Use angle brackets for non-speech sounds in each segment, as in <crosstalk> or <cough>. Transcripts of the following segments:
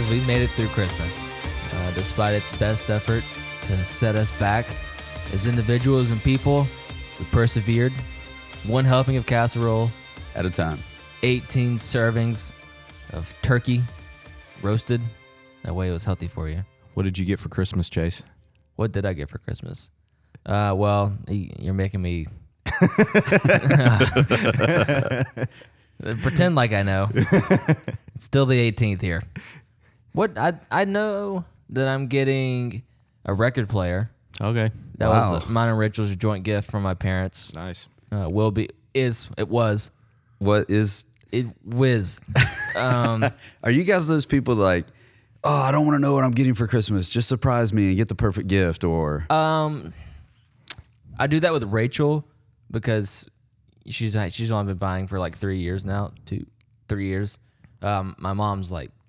Guys, we made it through Christmas. Uh, despite its best effort to set us back, as individuals and people, we persevered. One helping of casserole, At a time. 18 servings of turkey roasted. That way it was healthy for you. What did you get for Christmas, Chase? What did I get for Christmas? Uh, well, y- you're making me <laughs> <laughs> pretend like I know. It's still the 18th here. What I I know that I'm getting a record player. Okay. That Wow. was mine and Rachel's joint gift from my parents. Nice. Uh, will be is it was What is it whiz. <laughs> Um, are you guys those people like, oh, I don't want to know what I'm getting for Christmas. Just surprise me and get the perfect gift or Um, I do that with Rachel because she's she's only been buying for like three years now, two, three years. Um, my mom's like, just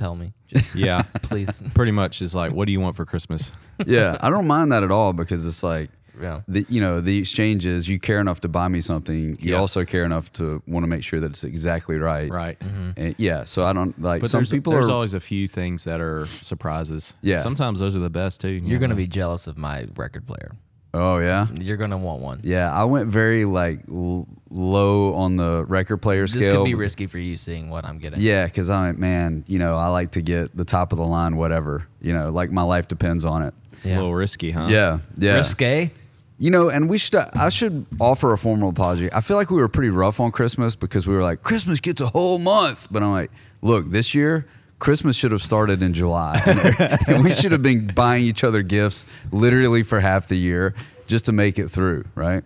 tell me, just <laughs> Yeah. <laughs> please. Pretty much is like, what do you want for Christmas? Yeah, I don't mind that at all because it's like Yeah. the you know, the exchange is you care enough to buy me something. You Yeah. also care enough to want to make sure that it's exactly right. Right. Mm-hmm. And yeah, so I don't like But some there's, people there's are always a few things that are surprises. Yeah. Sometimes those are the best too. You're gonna be jealous of my record player. Oh yeah. You're gonna want one. Yeah, I went very like l- low on the record player This scale. could be risky for you seeing what I'm getting. Yeah, because I'm man, you know, I like to get the top of the line, whatever. You know, like my life depends on it. a little risky, huh? Yeah, yeah. Risque. You know, and we should. I should offer a formal apology. I feel like we were pretty rough on Christmas because we were like, Christmas gets a whole month, but I'm like, look, this year. Christmas should have started in July. <laughs> and we should have been buying each other gifts literally for half the year just to make it through, right?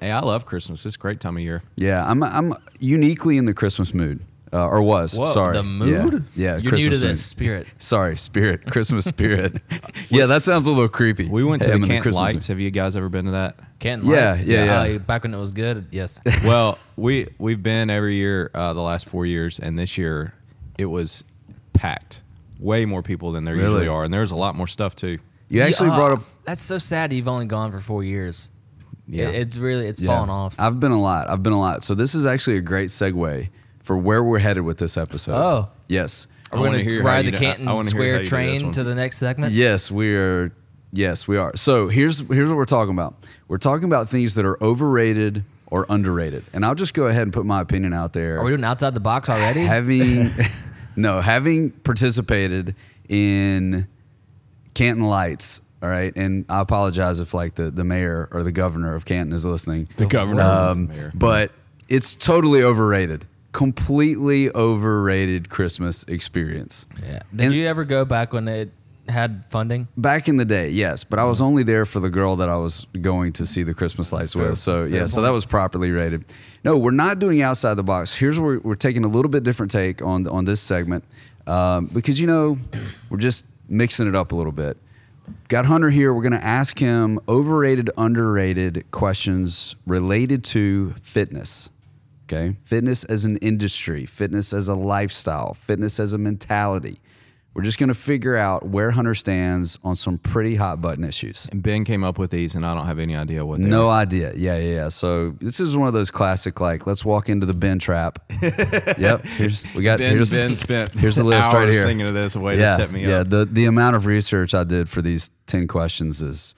Hey, I love Christmas. It's a great time of year. Yeah, I'm I'm uniquely in the Christmas mood, uh, or was. Whoa, sorry, the mood. Yeah, yeah You're Christmas new to mood. this spirit. <laughs> Sorry, spirit, Christmas spirit. <laughs> yeah, that sounds a little creepy. We went to I'm the Canton Christmas Lights. Have you guys ever been to that? Canton Yeah, Lights. yeah, yeah. Uh, back when it was good. Yes. <laughs> well, we we've been every year uh, the last four years, and this year it was packed. Way more people than there Really? usually are, and there's a lot more stuff too. You actually Yeah, brought up. That's so sad. You've only gone for four years. Yeah. It- it's really it's Yeah. fallen off. I've been a lot. I've been a lot. So this is actually a great segue for where we're headed with this episode. Oh. yes, Are I we wanna going hear to how ride you the do- I- Canton I wanna hear how Square you do this train to the next segment? yes, we are. Yes, we are. So here's here's what we're talking about. We're talking about things that are overrated or underrated, and I'll just go ahead and put my opinion out there. Are we doing outside the box already? having <laughs> <laughs> no having participated in Canton Lights. All right, and I apologize if like the, the mayor or the governor of Canton is listening. The governor, um, mayor. but it's totally overrated. Completely overrated Christmas experience. yeah. Did And- you ever go back when it had funding? Back in the day, yes, but I was only there for the girl that I was going to see the Christmas lights with. So yeah, so that was properly rated. No, we're not doing outside the box. Here's where we're taking a little bit different take on on this segment um, because you know we're just mixing it up a little bit. Got Hunter here. We're going to ask him overrated, underrated questions related to fitness. Okay. Fitness as an industry, fitness as a lifestyle, fitness as a mentality. We're just going to figure out where Hunter stands on some pretty hot button issues. And Ben came up with these, and I don't have any idea what they No are. idea. Yeah, yeah, yeah. So this is one of those classic, like, let's walk into the Ben trap. <laughs> yep. Here's we got Ben, here's, ben spent here's the list right hours here. thinking of this, way yeah, to set me yeah. up. Yeah. The the amount of research I did for these ten questions is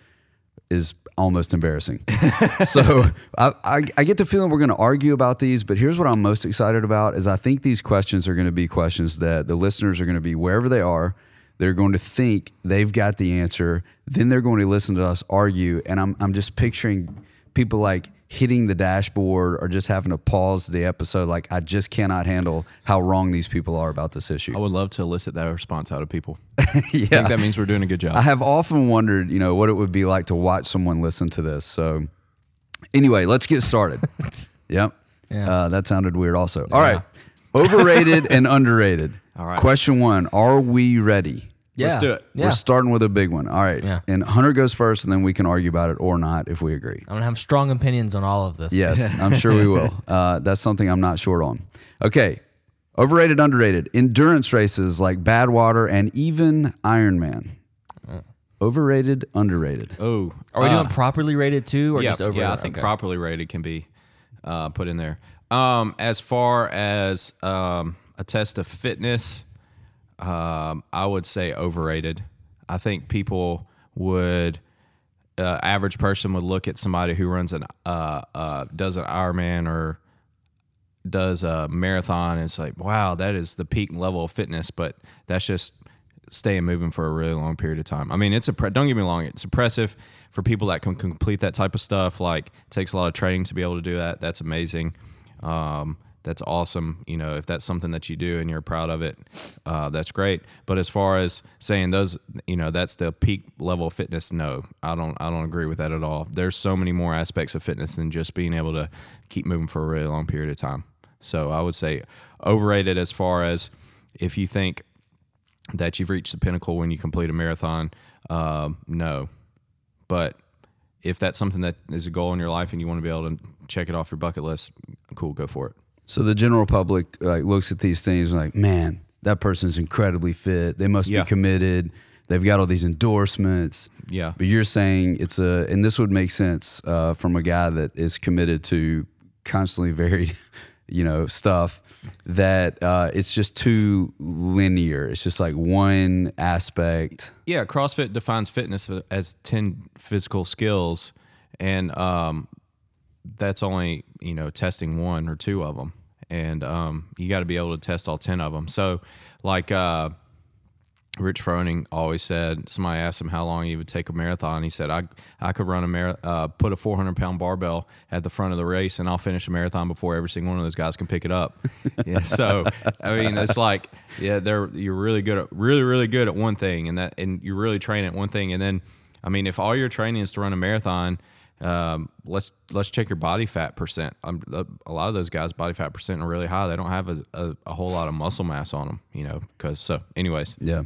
is almost embarrassing. <laughs> so I, I, I get the feeling we're going to argue about these, but here's what I'm most excited about is I think these questions are going to be questions that the listeners are going to be wherever they are. They're going to think they've got the answer. Then they're going to listen to us argue, and I'm I'm just picturing people like hitting the dashboard or just having to pause the episode. Like I just cannot handle how wrong these people are about this issue. I would love to elicit that response out of people. yeah. <laughs> I think that means we're doing a good job. I have often wondered, you know, what it would be like to watch someone listen to this. So, anyway, let's get started. <laughs> yep. Yeah. Uh, that sounded weird, also. All right. Overrated and underrated. All right. Question one Are we ready? Yeah. Let's do it. Yeah. We're starting with a big one. All right. Yeah. And Hunter goes first, and then we can argue about it or not if we agree. I'm going to have strong opinions on all of this. Yes, <laughs> I'm sure we will. Uh, that's something I'm not short on. Okay. Overrated, underrated. Endurance races like Badwater and even Ironman. Overrated, underrated. oh, Are we uh, doing properly rated too or yeah, just over? yeah, I think okay. properly rated can be uh, put in there. Um, as far as um, a test of fitness, um, I would say overrated. I think people would, uh, average person would look at somebody who runs an uh, uh, does an Ironman or does a marathon and it's like, wow, that is the peak level of fitness, but that's just staying moving for a really long period of time. I mean, it's a don't get me wrong, it's impressive for people that can complete that type of stuff. Like, it takes a lot of training to be able to do that. That's amazing. Um, that's awesome. You know, if that's something that you do and you're proud of it, uh, that's great. But as far as saying those, you know, that's the peak level of fitness, no, I don't, I don't agree with that at all. There's so many more aspects of fitness than just being able to keep moving for a really long period of time. So I would say overrated as far as if you think that you've reached the pinnacle when you complete a marathon, um, no. But if that's something that is a goal in your life and you want to be able to check it off your bucket list, cool, go for it. So the general public like looks at these things and like, man, that person's incredibly fit. They must Yeah. be committed. They've got all these endorsements. Yeah. But you're saying it's a, and this would make sense uh, from a guy that is committed to constantly varied, <laughs> you know, stuff. That uh, it's just too linear. It's just like one aspect. Yeah, CrossFit defines fitness as 10 physical skills and um, that's only, you know, testing one or two of them. And um, you got to be able to test all 10 of them. So like uh, Rich Froning always said, somebody asked him how long he would take a marathon. He said, I, I could run a mar- uh, put a 400 pound barbell at the front of the race and I'll finish a marathon before every single one of those guys can pick it up. <laughs> yeah, so, I mean, it's like, yeah, they're, you're really good at, really, really good at one thing and that, and you really train at one thing. And then, I mean, if all your training is to run a marathon, um, let's let's check your body fat percent. Um, a, lot of those guys' body fat percent are really high. They don't have a, a, a whole lot of muscle mass on them, you know. Because so, anyways, Yeah.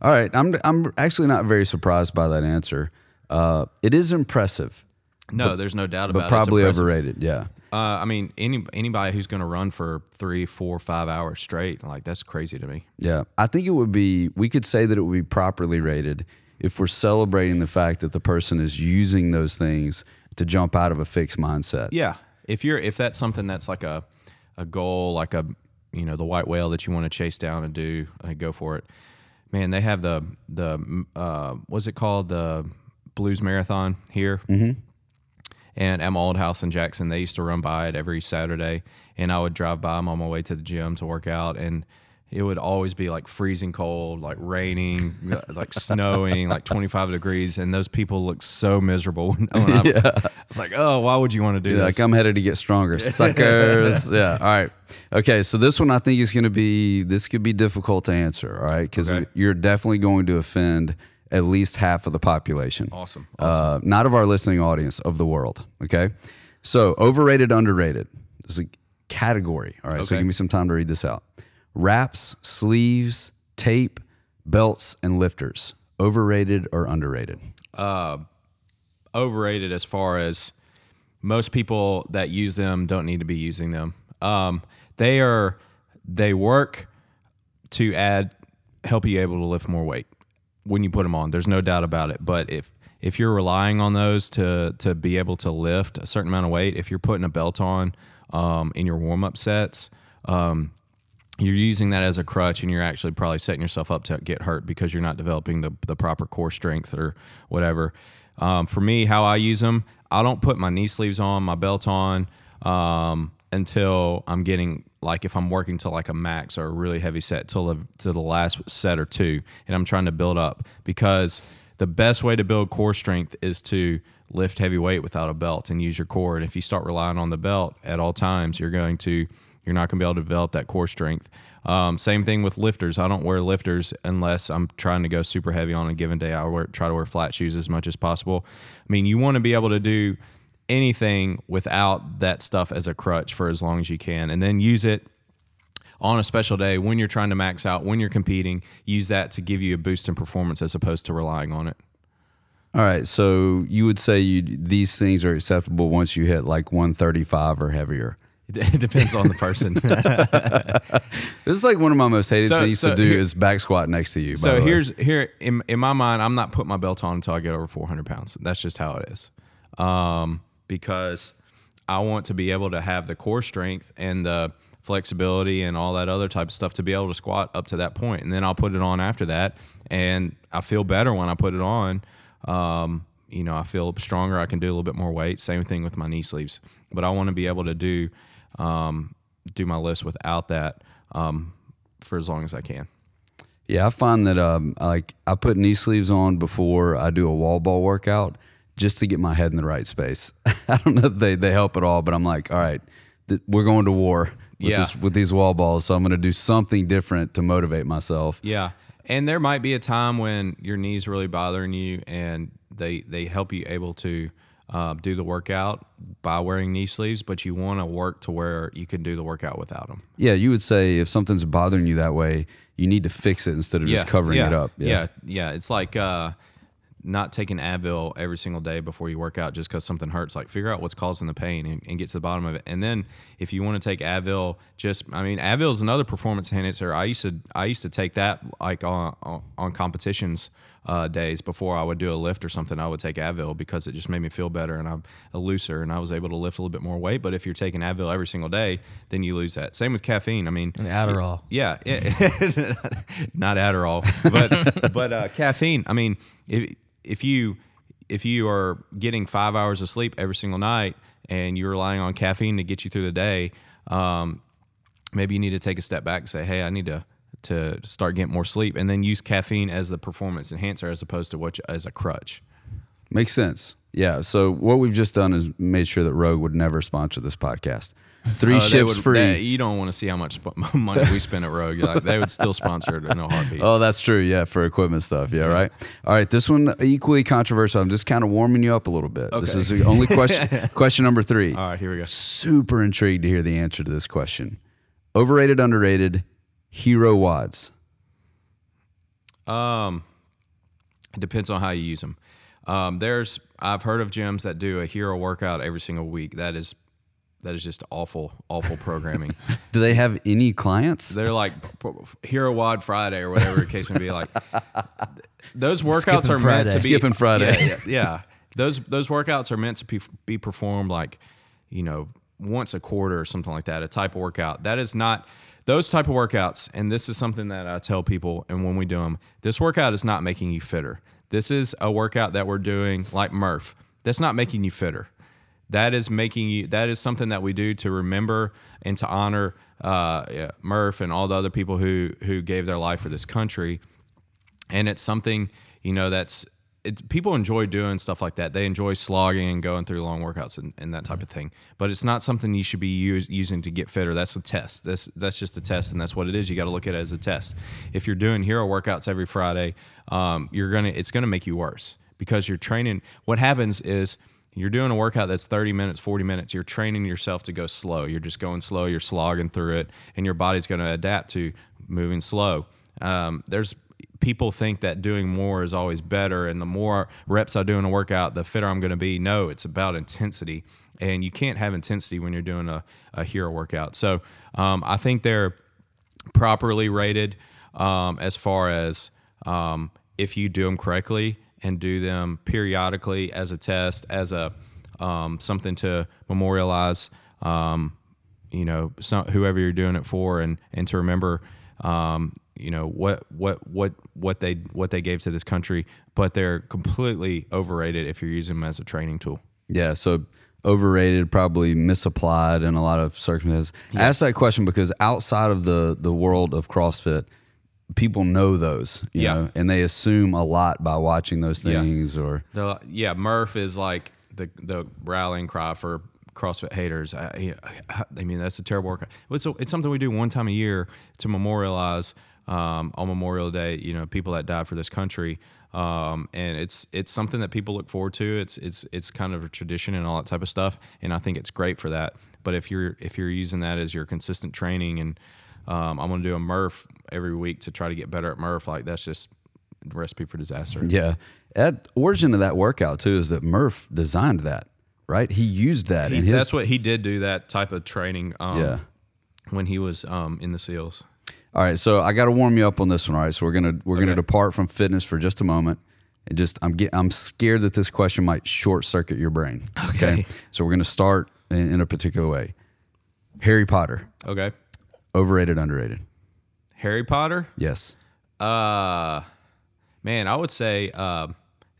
All right. I'm I'm actually not very surprised by that answer. Uh, it is impressive, no, there's no doubt about but it. It's probably overrated. Yeah. Uh, I mean, any anybody who's going to run for three, four, five hours straight, like that's crazy to me. Yeah. I think it would be, we could say that it would be properly rated if we're celebrating the fact that the person is using those things to jump out of a fixed mindset. Yeah, if you're if that's something that's like a a goal, like a you know the white whale that you want to chase down and do, like, go for it. Man, they have the the uh, what's it called the Blues Marathon here. Mm-hmm. And Emma Oldhouse in Jackson, they used to run by it every Saturday, and I would drive by them on my way to the gym to work out, and it would always be like freezing cold, like raining, <laughs> like snowing, like 25 degrees, and those people look so miserable. When, when <laughs> I'm, It's like, oh, why would you want to do Like? I'm headed to get stronger, suckers. <laughs> yeah. All right. Okay. So this one I think is going to be this could be difficult to answer. All right, because Okay. you're definitely going to offend at least half of the population. Awesome. Uh, not of our listening audience of the world. Okay. So overrated, underrated. This is a category. All right. Okay. So give me some time to read this out. Wraps, sleeves, tape, belts, and lifters. Overrated or underrated? overrated as far as most people that use them don't need to be using them. Um, they are they work to add help you able to lift more weight when you put them on. There's no doubt about it. But if if you're relying on those to to be able to lift a certain amount of weight, if you're putting a belt on um, in your warm up sets, um, you're using that as a crutch and you're actually probably setting yourself up to get hurt because you're not developing the, the proper core strength or whatever. Um, for me, how I use them, I don't put my knee sleeves on, my belt on um, until I'm getting like if I'm working to like a max or a really heavy set till the to the last set or two, and I'm trying to build up because the best way to build core strength is to lift heavy weight without a belt and use your core. And if you start relying on the belt at all times, you're going to you're not going to be able to develop that core strength. Um, same thing with lifters. I don't wear lifters unless I'm trying to go super heavy on a given day. I wear, try to wear flat shoes as much as possible. I mean, you want to be able to do anything without that stuff as a crutch for as long as you can, and then use it on a special day when you're trying to max out, when you're competing. Use that to give you a boost in performance as opposed to relying on it. All right, so you would say you these things are acceptable once you hit like 135 or heavier. It depends on the person. <laughs> <laughs> This is like one of my most hated So- things so to do here- is back squat next to you. by So the way. here's here in in my mind, I'm not putting my belt on until I get over 400 pounds. That's just how it is, um, because I want to be able to have the core strength and the flexibility and all that other type of stuff to be able to squat up to that point, and then I'll put it on after that, and I feel better when I put it on. Um, you know, I feel stronger. I can do a little bit more weight. Same thing with my knee sleeves, but I want to be able to do um, do my list without that um, for as long as I can. Yeah, I find that um, like I put knee sleeves on before I do a wall ball workout just to get my head in the right space. <laughs> I don't know if they, they help at all, but I'm like, all right, th- we're going to war with, Yeah. this, with these wall balls, so I'm going to do something different to motivate myself. Yeah, and there might be a time when your knees really bothering you, and they they help you able to uh, do the workout by wearing knee sleeves, but you want to work to where you can do the workout without them. Yeah, you would say if something's bothering you that way, you need to fix it instead of just covering yeah, it up. Yeah. yeah, It's like uh, not taking Advil every single day before you work out just because something hurts. Like figure out what's causing the pain and, and get to the bottom of it. And then if you want to take Advil, just I mean Advil is another performance enhancer. I used to I used to take that like on on, on competitions. Uh, days before I would do a lift or something, I would take Advil because it just made me feel better and I'm a looser and I was able to lift a little bit more weight. But if you're taking Advil every single day, then you lose that. Same with caffeine. I mean, And Adderall. <laughs> yeah, yeah. <laughs> not Adderall, but <laughs> but uh, caffeine. I mean, if if you if you are getting five hours of sleep every single night and you're relying on caffeine to get you through the day, um, maybe you need to take a step back and say, hey, I need to to start getting more sleep, and then use caffeine as the performance enhancer as opposed to what you, as a crutch. Makes sense. Yeah. So what we've just done is made sure that Rogue would never sponsor this podcast. Three Uh, ships would- free. they- you don't want to see how much <laughs> money we spend at Rogue. Like, they would still sponsor it in a heartbeat. Oh, that's true. Yeah, for equipment stuff. Yeah, right. All right, this one equally controversial. I'm just kind of warming you up a little bit. This is the only question. <laughs> question number three. All right, here we go. Super intrigued to hear the answer to this question. Overrated, underrated, hero WODs. Um, it depends on how you use them. Um, there's I've heard of gyms that do a hero workout every single week. That is that is just awful, awful programming. <laughs> Do they have any clients? They're like Hero WOD Friday or whatever the case may be. Like those workouts Skipping are meant to be Skipping Friday. Yeah, yeah, yeah. Those those workouts are meant to be, be performed like you know once a quarter or something like that. A type of workout that is not those type of workouts. And this is something that I tell people. And when we do them, this workout is not making you fitter. This is a workout that we're doing like Murph. That's not making you fitter that is making you that is something that we do to remember and to honor uh, yeah, Murph and all the other people who who gave their life for this country and it's something you know that's it, people enjoy doing stuff like that. They enjoy slogging and going through long workouts and, and that type of thing. But it's not something you should be use, using to get fitter. That's a test. That's that's just a test and that's what it is. You got to look at it as a test. If you're doing hero workouts every friday um, you're gonna it's gonna make you worse because you're training. What happens is you're doing a workout that's 30 minutes 40 minutes. You're training yourself to go slow. You're just going slow. You're slogging through it and your body's going to adapt to moving slow. Um, there's people think that doing more is always better and the more reps i do in a workout the fitter i'm going to be. No it's about intensity and you can't have intensity when you're doing a, a hero workout. So um, i think they're properly rated um, as far as um, if you do them correctly and do them periodically as a test, as a um, something to memorialize, um, you know, some, whoever you're doing it for, and and to remember, um, you know, what what what what they what they gave to this country. But they're completely overrated if you're using them as a training tool. Yeah, so overrated, probably misapplied in a lot of circumstances. I asked that question because outside of the the world of CrossFit, people know those, you Yeah. know, and they assume a lot by watching those Yeah. things or The, yeah, Murph is like the the rallying cry for CrossFit haters. I, I mean, that's a terrible workout. It's, a, it's something we do one time a year to memorialize um, on Memorial Day. You know, people that died for this country, um, and it's it's something that people look forward to. It's it's it's kind of a tradition and all that type of stuff, and I think it's great for that. But if you're if you're using that as your consistent training, and um, I'm going to do a Murph every week to try to get better at Murph, like that's just a recipe for disaster. yeah. At origin of that workout too is that Murph designed that, right? He used that He- in his that's what he did do that type of training um, Yeah. when he was um, in the SEALs. All right, so I got to warm you up on this one. All right, so we're gonna we're gonna depart from fitness for just a moment, and just I'm get, I'm scared that this question might short circuit your brain. Okay. so we're gonna start in, in a particular way. Harry Potter. Okay. Overrated, underrated. Harry Potter. Yes. Uh, man, I would say uh,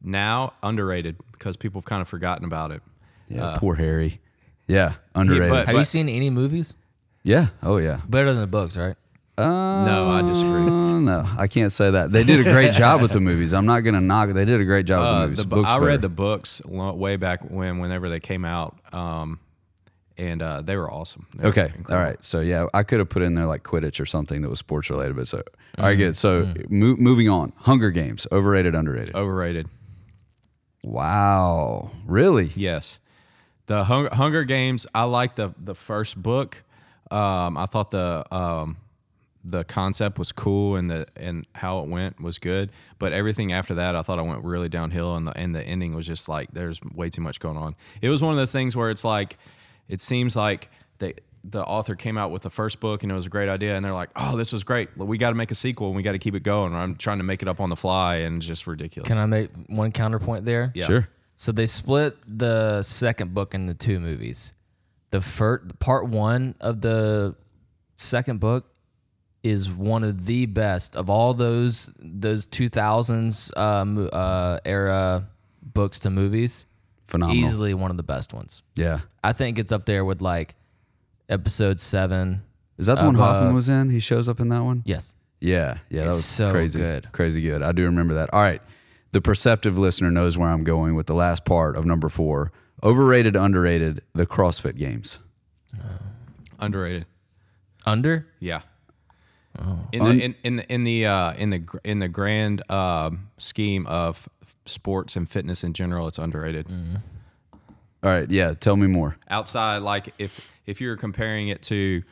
now underrated because people have kind of forgotten about it. Yeah. poor Harry. Yeah. Underrated. but- Have you seen any movies? yeah. Oh yeah. Better than the books, right? No, I disagree. Uh, <laughs> no, I can't say that. They did a great job with the <laughs> movies. I'm not gonna knock. They did a great job with the Uh, movies. the bu- Books I better. read the books way back when, whenever they came out, um, and uh, they were awesome. They Okay. incredible. All right. So yeah, I could have put in there like Quidditch or something that was sports related. But so all right, Mm-hmm. good. So mo- moving on. Hunger Games. Overrated, underrated. Overrated. Wow. Really? Yes, the Hunger, Hunger Games. I like the the first book. Um, I thought the um, the concept was cool and the and how it went was good. But everything after that, I thought I went really downhill, and the and the ending was just like there's way too much going on. It was one of those things where it's like it seems like they. The author came out with the first book and it was a great idea, and they're like, "Oh, this was great. We got to make a sequel and we got to keep it going." I'm trying to make it up on the fly, and it's just ridiculous. Can I make one counterpoint there? Yeah. Sure. So they split the second book into two movies. The first part one of the second book is one of the best of all those those two thousands uh, mo- uh, era books to movies. Phenomenal. Easily one of the best ones. Yeah. I think it's up there with like episode seven. Is that the one of, uh, Hoffman was in? He shows up in that one. Yes. Yeah, yeah, that It's was so crazy, good. crazy good. I do remember that. All right, the perceptive listener knows where I'm going with the last part of number four. Overrated, underrated. The CrossFit Games. Underrated. Under. Yeah. In, the, in in the in the uh, in the in the grand um, scheme of sports and fitness in general, it's underrated. All right, yeah. Tell me more. Outside, like if if you're comparing it to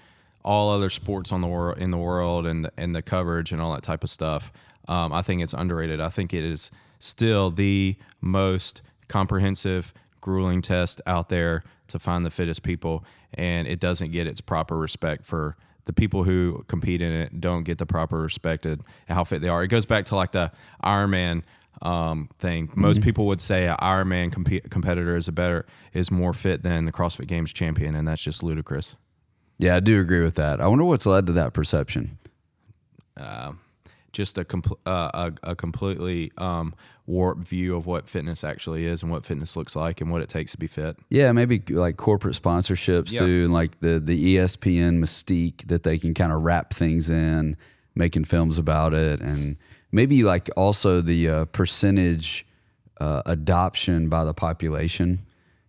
all other sports on the world in the world and the, and the coverage and all that type of stuff, um, I think it's underrated. I think it is still the most comprehensive, grueling test out there to find the fittest people, and it doesn't get its proper respect for the people who compete in it. Don't get the proper respect and how fit they are. It goes back to like the Ironman um, thing. Most people would say an Ironman comp- competitor is a better is more fit than the CrossFit Games champion, and that's just ludicrous. Yeah, I do agree with that. I wonder what's led to that perception. Just a compl- uh, a, a completely um, warped view of what fitness actually is and what fitness looks like and what it takes to be fit. Yeah, maybe like corporate sponsorships Yeah. too, and like the the ESPN mystique that they can kind of wrap things in, making films about it, and maybe like also the uh, percentage uh, adoption by the population.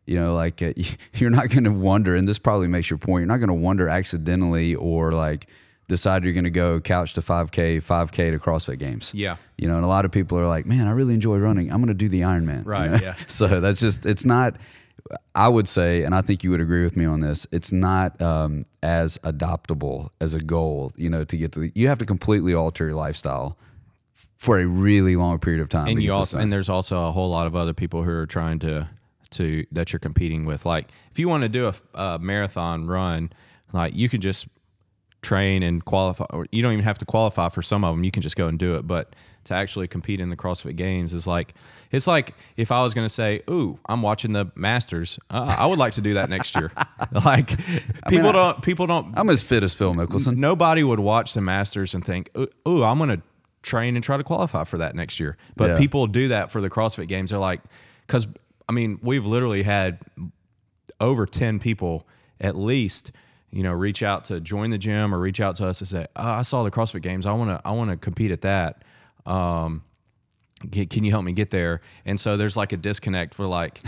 You know, like uh, <laughs> you're not going to wonder, and this probably makes your point. You're not going to wonder accidentally or like decide you're going to go couch to 5K, 5K to CrossFit games. Yeah. You know, and a lot of people are like, man, I really enjoy running. I'm going to do the Ironman. you Right, know? yeah. <laughs> So that's just, it's not, I would say, and I think you would agree with me on this, it's not um, as adoptable as a goal, you know, to get to the, you have to completely alter your lifestyle for a really long period of time. and you also and there's also a whole lot of other people who are trying to to that you're competing with like if you want to do a, a marathon run like you can just train and qualify or you don't even have to qualify for some of them you can just go and do it but to actually compete in the CrossFit Games is like it's like if I was going to say, "Ooh, I'm watching the Masters. Uh, I would like to do that next year." <laughs> <laughs> like people I- don't people don't I'm as fit as Phil Mickelson. nobody would watch the Masters and think, "Ooh, ooh, I'm going to train and try to qualify for that next year." But Yeah. people do that for the CrossFit Games. They're like, because I mean, we've literally had over ten people at least, you know, reach out to join the gym or reach out to us and say, oh, "I saw the CrossFit Games. I want to, I want to compete at that." Um, "Can- can you help me get there? And so there's like a disconnect for like,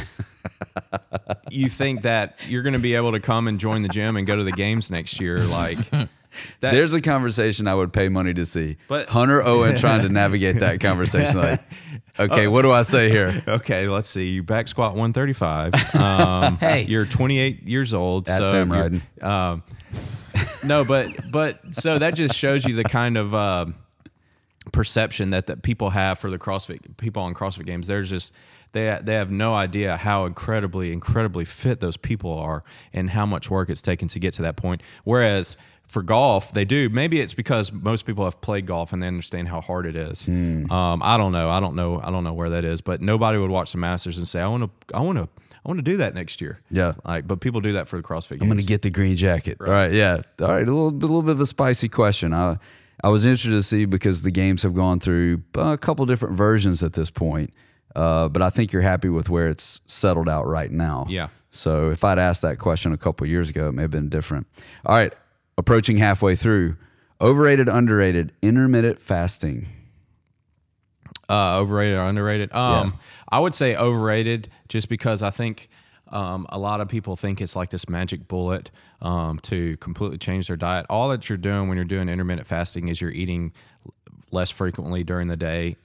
<laughs> you think that you're going to be able to come and join the gym and go to the games next year, like. That, There's a conversation I would pay money to see. But- Hunter Owen trying to navigate that conversation. Like, <laughs> okay, what do I say here? <laughs> Okay, let's see. You back squat 135. <laughs> Um, Hey. you're 28 years old. At so Sam you're- Ryden. Um, no, but but so that just shows you the kind of uh, perception that, that people have for the CrossFit people on CrossFit games. There's just they they have no idea how incredibly incredibly fit those people are and how much work it's taken to get to that point. Whereas for golf, they do. Maybe it's because most people have played golf and they understand how hard it is. Hmm. Um, I don't know. I don't know. I don't know where that is. But nobody would watch the Masters and say, "I want to. I want to. I want to do that next year." Yeah. Like, but people do that for the CrossFit. Games. I'm going to get the green jacket. All right, yeah. All right, a little, a little bit of a spicy question. I, I was interested to see because the games have gone through a couple different versions at this point, uh, but I think you're happy with where it's settled out right now. Yeah. So if I'd asked that question a couple years ago, it may have been different. All right, approaching halfway through. Overrated, underrated, intermittent fasting. Uh, overrated or underrated? Um, I would say overrated, just because I think um, a lot of people think it's like this magic bullet um, to completely change their diet. All that you're doing when you're doing intermittent fasting is you're eating less frequently during the day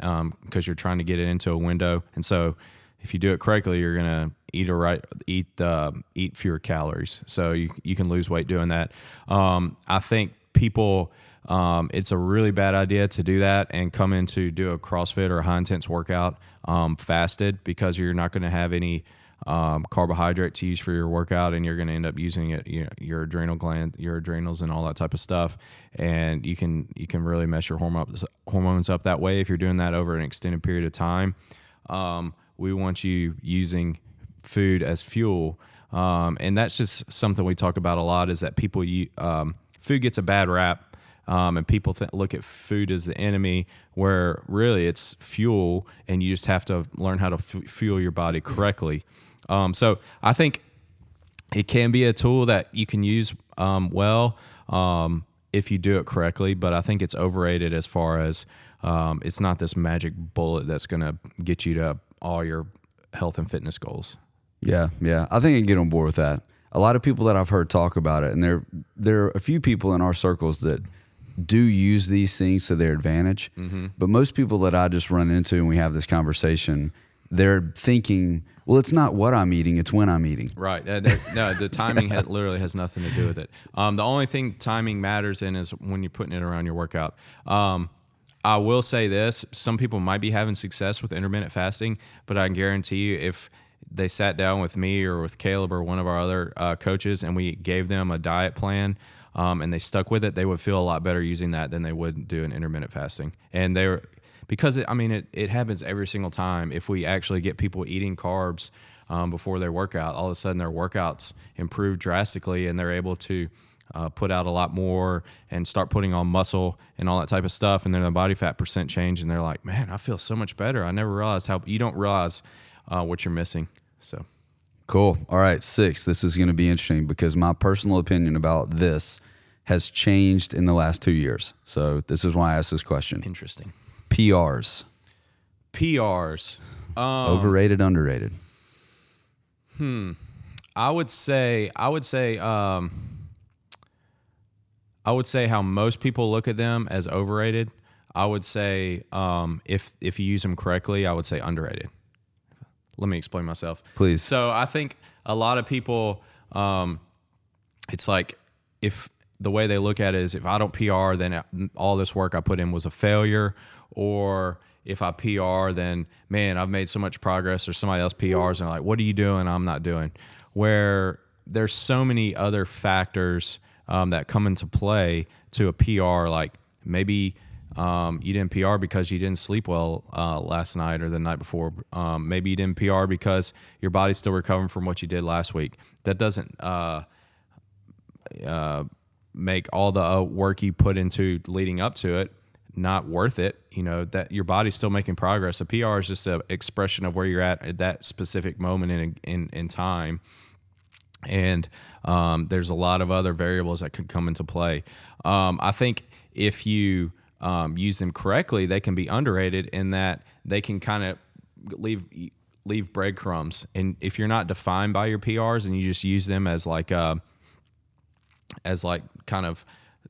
because you're trying to get it into a window. And so, if you do it correctly, you're gonna eat a right eat uh, eat fewer calories. So you you can lose weight doing that. Um, I think people. Um, it's a really bad idea to do that and come in to do a CrossFit or a high intense workout um, fasted because you're not going to have any um, carbohydrate to use for your workout, and you're going to end up using it, you know, your adrenal gland, your adrenals, and all that type of stuff. And you can you can really mess your hormones hormones up that way if you're doing that over an extended period of time. Um, we want you using food as fuel, um, and that's just something we talk about a lot. Is that people um, food gets a bad rap. Um, and people th- look at food as the enemy, where really it's fuel, and you just have to learn how to f- fuel your body correctly. Um, so I think it can be a tool that you can use um, well um, if you do it correctly, but I think it's overrated as far as um, it's not this magic bullet that's going to get you to all your health and fitness goals. Yeah, yeah. I think I can get on board with that. A lot of people that I've heard talk about it, and there there are a few people in our circles that do use these things to their advantage. But most people that I just run into and we have this conversation, they're thinking, well, it's not what I'm eating, it's when I'm eating. Right. Uh, no, the <laughs> timing ha literally has nothing to do with it. Um, the only thing timing matters in is when you're putting it around your workout. Um, I will say this: some people might be having success with intermittent fasting, but I guarantee you, if they sat down with me or with Caleb or one of our other uh, coaches and we gave them a diet plan um, and they stuck with it, they would feel a lot better using that than they would do an intermittent fasting. And they were because it, I mean it, it happens every single time. If we actually get people eating carbs um, before their workout, all of a sudden their workouts improve drastically and they're able to uh, put out a lot more and start putting on muscle and all that type of stuff. And then the body fat percent change and they're like, man, I feel so much better. I never realized how you don't realize uh, what you're missing. So Cool. All right, six. This is going to be interesting because my personal opinion about this has changed in the last two years. So this is why I asked this question. interesting. PRs, PRs. Um, overrated, underrated. Hmm. I would say I would say um, I would say how most people look at them as overrated. I would say um, if if you use them correctly, I would say underrated. Let me explain myself, Please. So I think a lot of people, um, it's like if the way they look at it is if I don't PR, then all this work I put in was a failure, or if I PR, then man, I've made so much progress, or somebody else PRs and like, what are you doing? I'm not doing. Where there's so many other factors um, that come into play to a PR, like maybe um, you didn't PR because you didn't sleep well uh, last night or the night before. Um, maybe you didn't PR because your body's still recovering from what you did last week. That doesn't uh, uh, make all the uh, work you put into leading up to it not worth it. You know that your body's still making progress. A PR is just an expression of where you're at at that specific moment in in, in time and um, there's a lot of other variables that could come into play. Um, I think if you um, use them correctly, they can be underrated in that they can kind of leave leave breadcrumbs. And if you're not defined by your PRs and you just use them as like a, as like kind of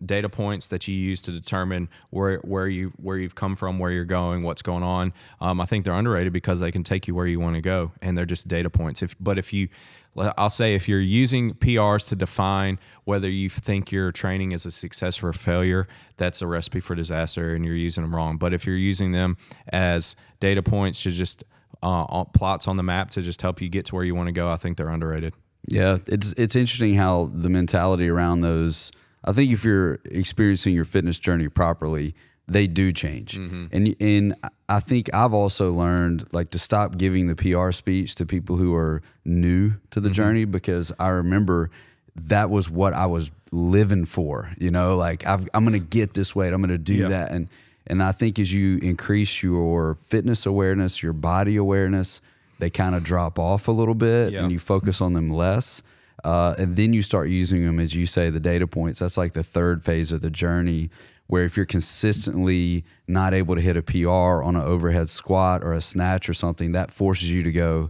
data points that you use to determine where where you where you've come from, where you're going, what's going on. Um, I think they're underrated because they can take you where you want to go, and they're just data points. If but if you, I'll say if you're using PRs to define whether you think your training is a success or a failure, that's a recipe for disaster, and you're using them wrong. But if you're using them as data points to just uh, plots on the map to just help you get to where you want to go, I think they're underrated. Yeah, it's it's interesting how the mentality around those I think if you're experiencing your fitness journey properly, they do change. And and I think I've also learned like to stop giving the PR speech to people who are new to the journey because I remember that was what I was living for. You know, like I've, I'm going to get this weight. I'm going to do that. And and I think as you increase your fitness awareness, your body awareness, they kind of drop off a little bit, and you focus on them less. Uh, and then you start using them, as you say, the data points. That's like the third phase of the journey, where if you're consistently not able to hit a PR on an overhead squat or a snatch or something, that forces you to go,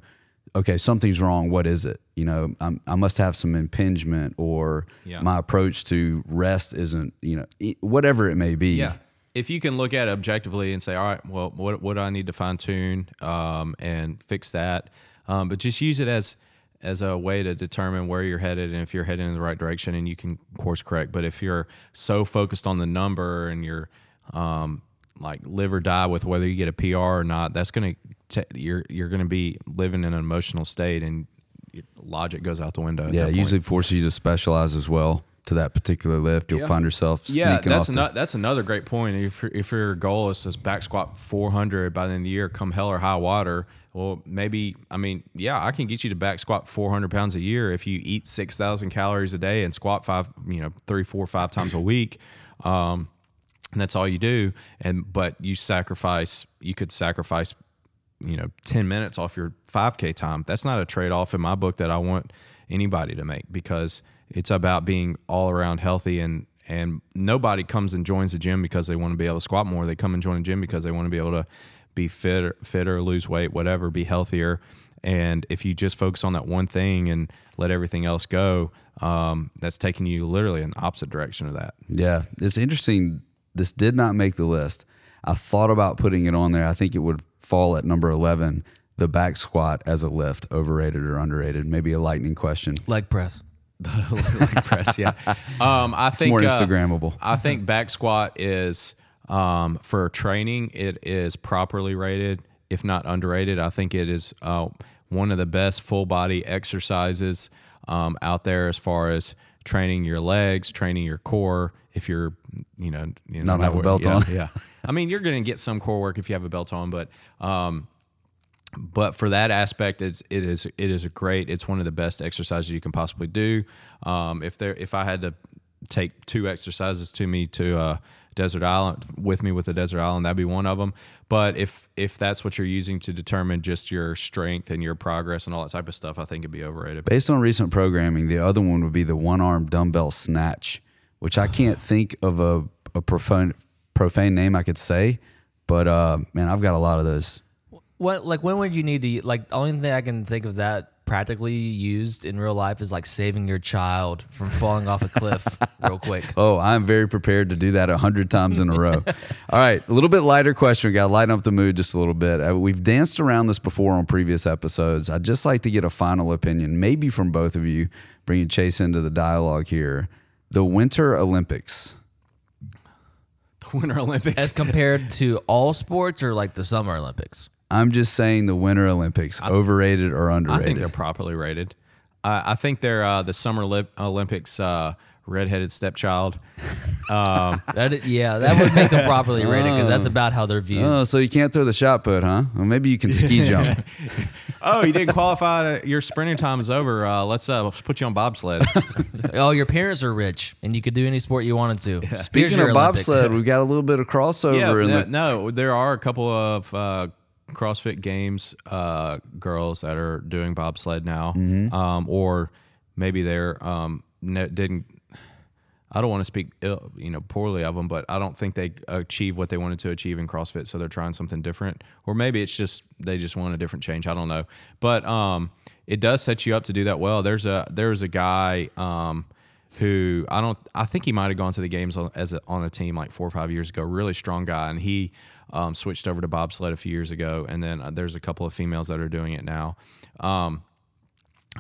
okay, something's wrong. What is it? You know, I'm, I must have some impingement, or Yeah. my approach to rest isn't, you know, whatever it may be. Yeah. If you can look at it objectively and say, all right, well, what, what do I need to fine tune um, and fix that? Um, but just use it as as a way to determine where you're headed and if you're heading in the right direction and you can course correct. But if you're so focused on the number and you're um, like live or die with whether you get a PR or not, that's gonna t- you're you're gonna be living in an emotional state and logic goes out the window. Yeah, it usually forces you to specialize as well to that particular lift. You'll Yeah. find yourself Yeah, that's off. the- that's another great point. If if your goal is to back squat 400 by the end of the year, come hell or high water, well, maybe I mean, yeah, I can get you to back squat 400 pounds a year if you eat 6,000 calories a day and squat five, you know, three, four, five times a week. Um, and that's all you do. And but you sacrifice, you could sacrifice, you know, 10 minutes off your 5K time. That's not a trade off in my book that I want anybody to make because it's about being all around healthy and and nobody comes and joins the gym because they want to be able to squat more. They come and join the gym because they want to be able to be fitter, fitter, lose weight, whatever, be healthier. And if you just focus on that one thing and let everything else go, um, that's taking you literally in the opposite direction of that. Yeah, it's interesting. This did not make the list. I thought about putting it on there. I think it would fall at number 11, the back squat as a lift, overrated or underrated. Maybe a lightning question. Leg press. <laughs> leg press. Yeah, <laughs> um, I think more uh, Instagrammable. I think back squat is um, for training. It is properly rated, if not underrated. I think it is uh, one of the best full body exercises um, out there as far as training your legs, training your core. If you're, you know, you know Not have a belt yeah, on. yeah. I mean, you're going to get some core work if you have a belt on, but um, but for that aspect, it's it is it is a great. It's one of the best exercises you can possibly do. Um, if there if I had to take two exercises to me to uh, desert island with me with a desert island, that'd be one of them. But if if that's what you're using to determine just your strength and your progress and all that type of stuff, I think it'd be overrated. Based on recent programming, the other one would be the one arm dumbbell snatch, which I can't think of a, a profane, profane name I could say. But uh, man, I've got a lot of those. What like when would you need to like the only thing I can think of that practically used in real life is like saving your child from falling off a cliff <laughs> real quick. Oh, I'm very prepared to do that a hundred times in a row. <laughs> All right, a little bit lighter question. We got to lighten up the mood just a little bit. Uh, we've danced around this before on previous episodes. I'd just like to get a final opinion, maybe from both of you, bringing Chase into the dialogue here. The Winter Olympics. The Winter Olympics. As compared to all sports or like the Summer Olympics. I'm just saying the Winter Olympics, overrated or underrated? I think they're properly rated. Uh, I think they're uh, the Summer Olymp- Olympics uh, redheaded stepchild. <laughs> That yeah, that would make them properly rated because that's about how they're viewed. Oh, so you can't throw the shot put, huh? Well, maybe you can ski jump. <laughs> Oh, you didn't qualify. To, your sprinting time is over. Uh, let's uh, let's put you on bobsled. <laughs> oh, your parents are rich and you could do any sport you wanted to. Here's Speaking of Olympics. bobsled, we've got a little bit of crossover yeah, in no, the no, there are a couple of uh, CrossFit Games uh, girls that are doing bobsled now, um, or maybe they're um, ne- didn't. I don't want to speak, ill, you know, poorly of them, but I don't think they achieve what they wanted to achieve in CrossFit, so they're trying something different, or maybe it's just they just want a different change. I don't know, but um, it does set you up to do that well. There's a there's a guy. Um, who I don't I think he might have gone to the games on, as a, on a team like four or five years ago. Really strong guy, and he um, switched over to bobsled a few years ago. And then uh, there's a couple of females that are doing it now. Um,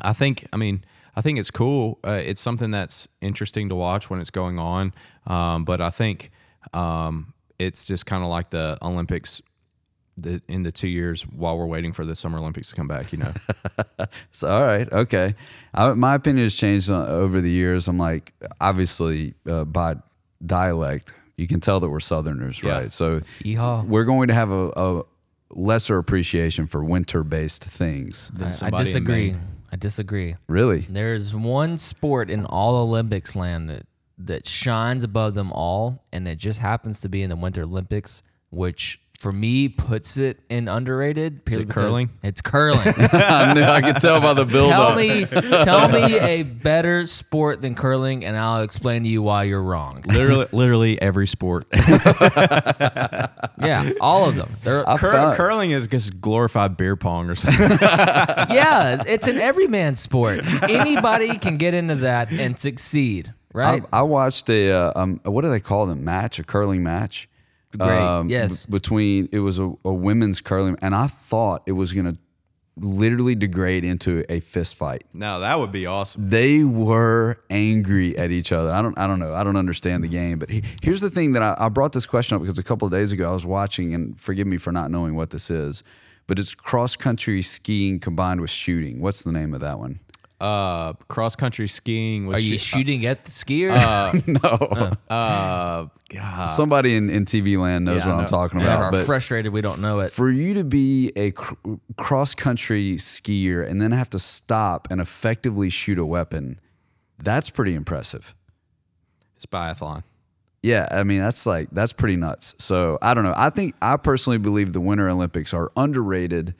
I think I mean I think it's cool. Uh, it's something that's interesting to watch when it's going on. Um, but I think um, it's just kind of like the Olympics the in the two years while we're waiting for the Summer Olympics to come back. You know, <laughs> So, all right, okay. I, my opinion has changed uh, over the years. I'm like, obviously, uh, by dialect, you can tell that we're Southerners, Yeah. right? So, Yeehaw. we're going to have a, a lesser appreciation for winter-based things. I, I disagree. I disagree. Really? There's one sport in all Olympics land that that shines above them all, and it just happens to be in the Winter Olympics, which for me puts it in underrated. purely it curling? It's curling. <laughs> I knew I could tell by the build tell up. me, tell me a better sport than curling, and I'll explain to you why you're wrong. literally, literally every sport. <laughs> Yeah, all of them. They're Cur- curling is just glorified beer pong or something. <laughs> yeah, it's an everyman sport. Anybody can get into that and succeed, right? I, I watched a uh, um, what do they call them? Match, a curling match. Um, yes. b- between it was a, a women's curling, and I thought it was gonna literally degrade into a fist fight. no, that would be awesome. They were angry at each other. I don't, I don't know. I don't understand the game. But he, here's the thing that I, I brought this question up because a couple of days ago I was watching, and forgive me for not knowing what this is, but it's cross country skiing combined with shooting. What's the name of that one? Uh, cross country skiing was Are you shoo- shooting at the skiers? <laughs> No. Uh, God. Somebody in, in TV land knows Yeah, I what I'm know. talking and about. are But frustrated we don't know it. for you to be a cr- cross country skier and then have to stop and effectively shoot a weapon, that's pretty impressive. it's biathlon. Yeah, I mean that's like that's pretty nuts. So I don't know. I think I personally believe the Winter Olympics are underrated,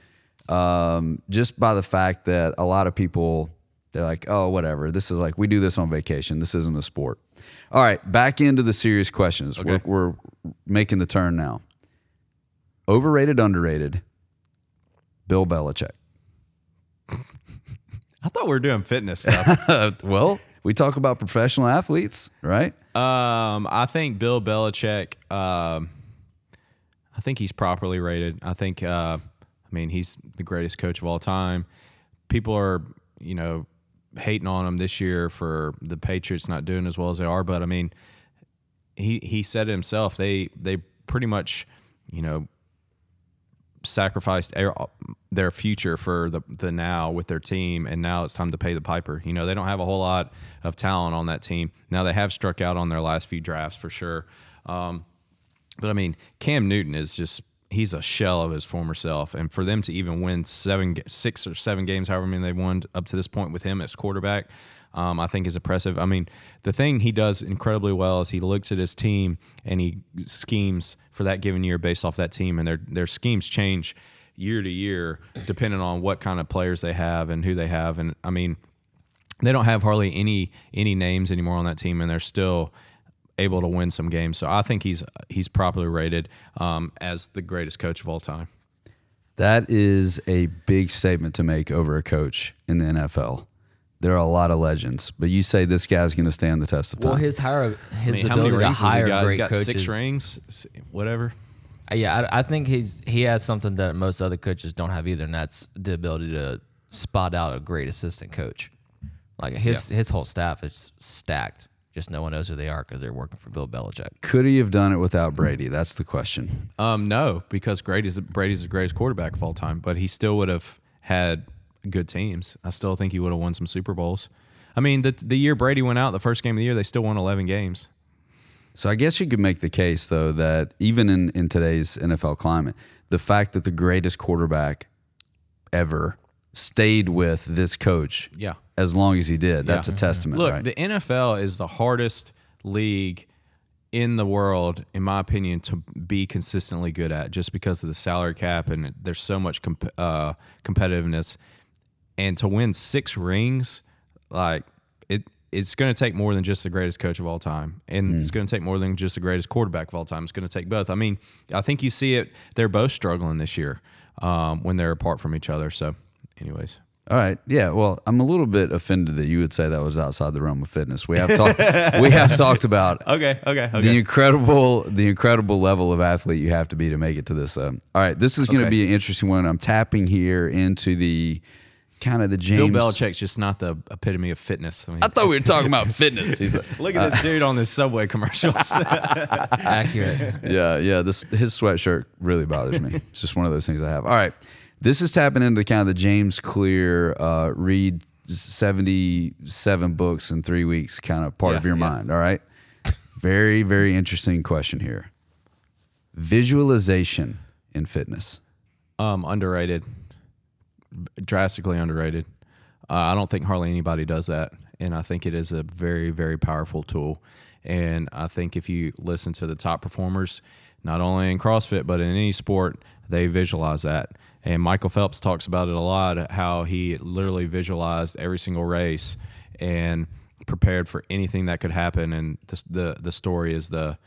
um, just by the fact that a lot of people they're like, oh, whatever. This is like we do this on vacation. This isn't a sport. All right, back into the serious questions. Okay. We're, we're making the turn now. Overrated, underrated. Bill Belichick. <laughs> I thought we were doing fitness stuff. <laughs> well, we talk about professional athletes, right? um, I think Bill Belichick. Um, I think he's properly rated. I think. Uh, I mean, he's the greatest coach of all time. People are, you know, hating on him this year for the Patriots not doing as well as they are. But I mean, he he said himself. They they pretty much, you know, sacrificed their, their future for the the now with their team, and now it's time to pay the piper. You know, they don't have a whole lot of talent on that team. Now they have struck out on their last few drafts for sure. Um, but I mean, Cam Newton is just he's a shell of his former self, and for them to even win seven, six or seven games, however many they won up to this point with him as quarterback, um, I think is impressive. I mean, the thing he does incredibly well is he looks at his team and he schemes for that given year based off that team, and their their schemes change year to year depending on what kind of players they have and who they have, and I mean they don't have hardly any any names anymore on that team, and they're still able to win some games. So I think he's he's properly rated um, as the greatest coach of all time. That is a big statement to make over a coach in the NFL. There are a lot of legends, but you say this guy's going to stand the test of time. Well, his hire, his I mean, ability to rings he hire got? He's great got coaches. six rings, whatever. Uh, Yeah, I, I think he's he has something that most other coaches don't have either, and that's the ability to spot out a great assistant coach. Like his his whole staff is stacked. Just no one knows who they are because they're working for Bill Belichick. Could he have done it without Brady? That's the question. Um, no, because Brady's Brady's the greatest quarterback of all time, but he still would have had good teams. I still think he would have won some Super Bowls. I mean, the the year Brady went out, the first game of the year, they still won eleven games. So I guess you could make the case, though, that even in, in today's NFL climate, the fact that the greatest quarterback ever stayed with this coach Yeah. as long as he did, that's a testament, Look, right? the NFL is the hardest league in the world, in my opinion, to be consistently good at, just because of the salary cap and there's so much comp- uh, competitiveness. And to win six rings, like it, it's going to take more than just the greatest coach of all time, and it's going to take more than just the greatest quarterback of all time. It's going to take both. I mean, I think you see it; they're both struggling this year um, when they're apart from each other. So, anyways. All right. Yeah. Well, I'm a little bit offended that you would say that was outside the realm of fitness. We have talked. we have talked about <laughs> Okay, okay, okay. the incredible, the incredible level of athlete you have to be to make it to this. Uh, all right. This is going to Okay. be an interesting one. I'm tapping here into the kind of the James. Bill James. Belichick's just not the epitome of fitness. I mean, I thought we were talking about <laughs> fitness. He's like, look at this dude on this Subway commercials. <laughs> Accurate. yeah, yeah. This his sweatshirt really bothers me. It's just one of those things I have. All right, this is tapping into kind of the James Clear uh, read seventy seven books in three weeks kind of part Yeah, of your yeah. mind. All right, very very interesting question here. Visualization in fitness. um, underrated, drastically underrated. Uh, I don't think hardly anybody does that, and I think it is a very, very powerful tool. And I think if you listen to the top performers, not only in CrossFit but in any sport, they visualize that. And Michael Phelps talks about it a lot, how he literally visualized every single race and prepared for anything that could happen. And the the, story is the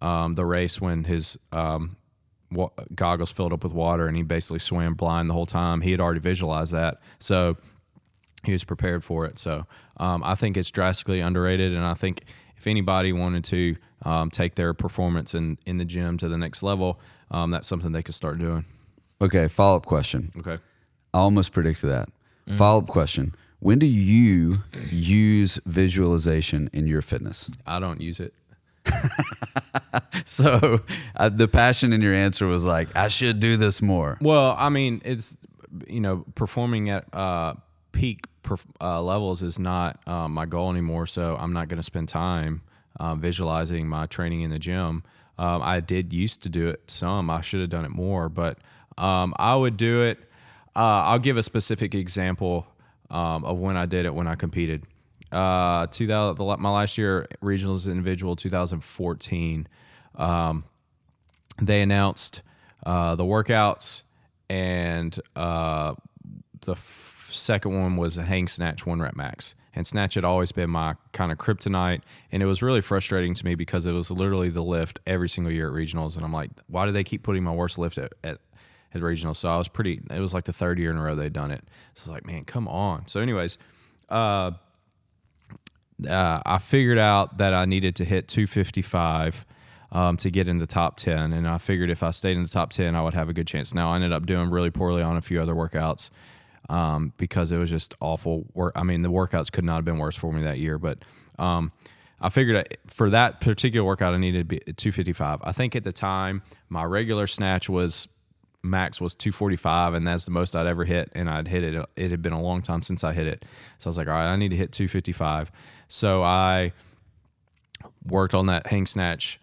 um, the race when his um, wa- goggles filled up with water and he basically swam blind the whole time. He had already visualized that, so he was prepared for it. So um, I think it's drastically underrated, and I think if anybody wanted to um, take their performance in in the gym to the next level, um, that's something they could start doing. Okay, follow up question. Okay. I almost predicted that. Mm. Follow up question. When do you use visualization in your fitness? I don't use it. <laughs> So uh, the passion in your answer was like, I should do this more. Well, I mean, it's you know, performing at uh, peak perf- uh, levels is not uh, my goal anymore. So I'm not going to spend time uh, visualizing my training in the gym. Um, I did used to do it some. I should have done it more, but um, I would do it. Uh, I'll give a specific example um, of when I did it when I competed. Uh, 2000, the, my last year regionals individual 2014 they announced uh, the workouts, and uh, the f- second one was a hang snatch one rep max. And snatch had always been my kind of kryptonite, and it was really frustrating to me because it was literally the lift every single year at regionals, and I'm like, why do they keep putting my worst lift at, at at regionals? So I was pretty. It was like the third year in a row they'd done it. So I was like, man, come on. So, anyways, uh, I figured out that I needed to hit 255 um, to get in the top 10. And I figured if I stayed in the top 10, I would have a good chance. Now, I ended up doing really poorly on a few other workouts um, because it was just awful work. I mean, the workouts could not have been worse for me that year, but um, I figured for that particular workout, I needed to be 255. I think at the time, my regular snatch was max was 245 and that's the most I'd ever hit and I'd hit it it had been a long time since I hit it. So I was like all right I need to hit 255 so I worked on that hang snatch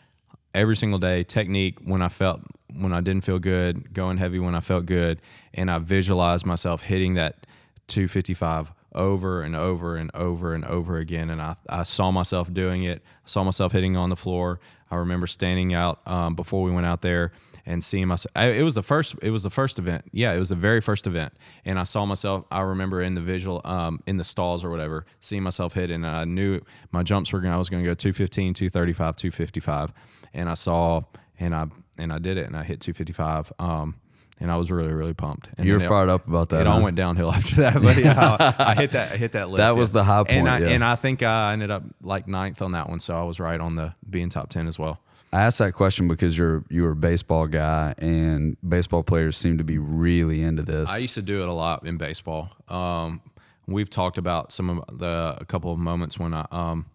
every single day. Technique when I felt when I didn't feel good going heavy when I felt good and I visualized myself hitting that 255 over and over and over and over again and I, I saw myself doing it. I saw myself hitting on the floor. I remember standing out um, before we went out there and seeing myself I, it was the first it was the first event yeah it was the very first event and i saw myself i remember in the visual um, in the stalls or whatever seeing myself hit and i knew my jumps were going i was going to go 215 235 255 and i saw and i and i did it and i hit 255 um, and i was really really pumped and You're then it- fired up about that. it all went downhill <laughs> after that, but yeah, I, I hit that. I hit that. Lift, That was yeah. the high and point, I yeah. and I think I ended up like ninth on that one, so I was right on the being top ten as well. I asked that question because you're you're a baseball guy, and baseball players seem to be really into this. I used to do it a lot in baseball. Um, we've talked about some of the a couple of moments when I um,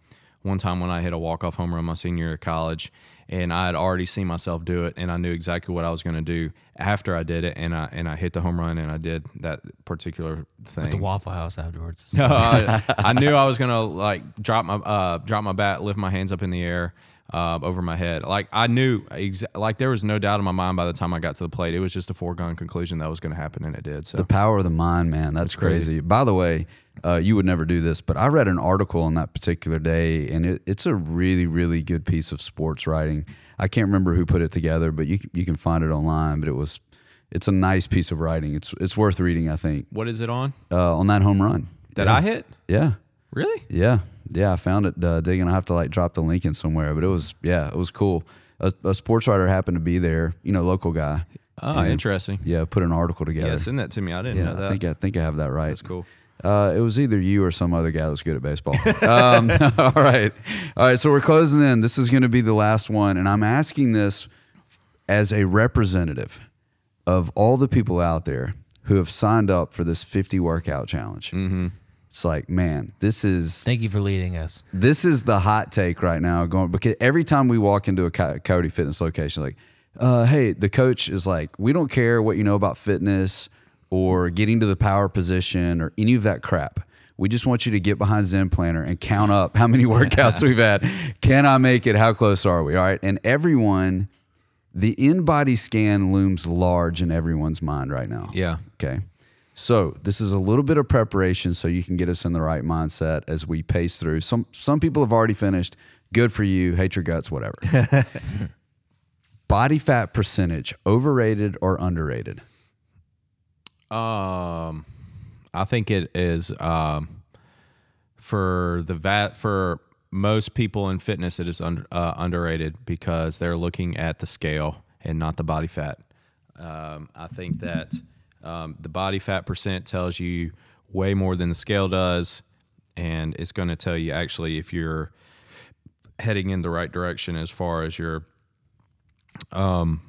one time when I hit a walk off home run my senior year of college, and I had already seen myself do it, and I knew exactly what I was going to do after I did it, and I and I hit the home run, and I did that particular thing. At The Waffle House afterwards. <laughs> No, I, <laughs> I knew I was gonna like drop my uh, drop my bat, lift my hands up in the air uh, over my head. Like I knew, exa- like there was no doubt in my mind by the time I got to the plate. It was just a foregone conclusion that was going to happen, and it did. So the power of the mind, man. That's crazy. crazy. By the way, uh, you would never do this, but I read an article on that particular day, and it, it's a really, really good piece of sports writing. I can't remember who put it together, but you you can find it online. But it was, it's a nice piece of writing. It's it's worth reading. I think what is it on uh, on that home run that yeah. I hit? Yeah, Really? yeah, yeah. I found it uh, digging. I have to like drop the link in somewhere, but it was yeah, it was cool. A, a sports writer happened to be there. You know, local guy. Oh, And, interesting. Yeah, put an article together. Yeah, send that to me. I didn't Yeah, know that. I think I think I have that right. That's cool. Uh, it was either you or some other guy that was good at baseball. um, <laughs> all right, all right. So we're closing in. This is going to be the last one, and I'm asking this as a representative of all the people out there who have signed up for this 50 workout challenge. Mm-hmm. It's like, man, this is Thank you for leading us. this is the hot take right now going because every time we walk into a Co- Coyote Fitness location, like, uh, hey, the coach is like, we don't care what you know about fitness or getting to the power position or any of that crap. We just want you to get behind Zen Planner and count up how many <laughs> workouts we've had. Can I make it? How close are we? All right. And everyone, the in body scan looms large in everyone's mind right now. Yeah. Okay. So this is a little bit of preparation so you can get us in the right mindset as we pace through. Some some people have already finished. Good for you. Hate your guts, whatever. <laughs> Body fat percentage, overrated or underrated? Um, I think it is um, for the vat for most people in fitness. It is under, uh, underrated because they're looking at the scale and not the body fat. Um, I think that um, the body fat percent tells you way more than the scale does, and it's going to tell you actually if you're heading in the right direction as far as your um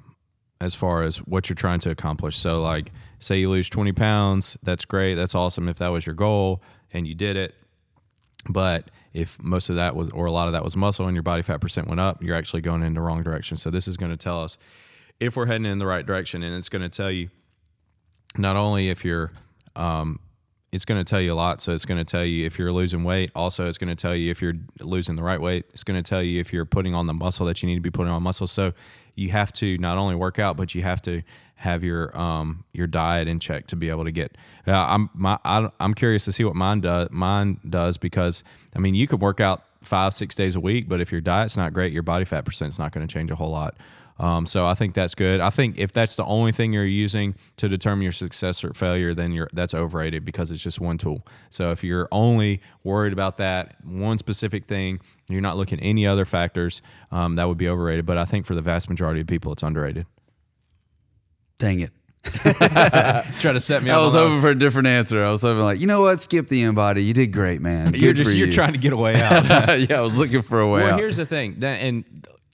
as far as what you're trying to accomplish. So, like, say you lose 20 pounds, that's great. That's awesome if that was your goal and you did it. But if most of that was, or a lot of that was muscle and your body fat percent went up, you're actually going in the wrong direction. So, this is going to tell us if we're heading in the right direction. And it's going to tell you not only if you're, um, it's going to tell you a lot. So it's going to tell you if you're losing weight. Also, it's going to tell you if you're losing the right weight. It's going to tell you if you're putting on the muscle that you need to be putting on muscle. So you have to not only work out, but you have to have your um, your diet in check to be able to get. Uh, I'm my I, I'm curious to see what mine does. Mine does because I mean you could work out five six days a week, but if your diet's not great, your body fat percent's not going to change a whole lot. Um, so I think that's good. I think if that's the only thing you're using to determine your success or failure, then you're that's overrated because it's just one tool. So if you're only worried about that one specific thing, you're not looking at any other factors, um, that would be overrated. But I think for the vast majority of people, it's underrated. Dang it. <laughs> Try to set me I was hoping for a different answer. I was hoping like, you know what? Skip the in body. You did great, man. that. You're just you're you. trying to get a way <laughs> out. yeah, I was looking for a way well, out. here's the thing, and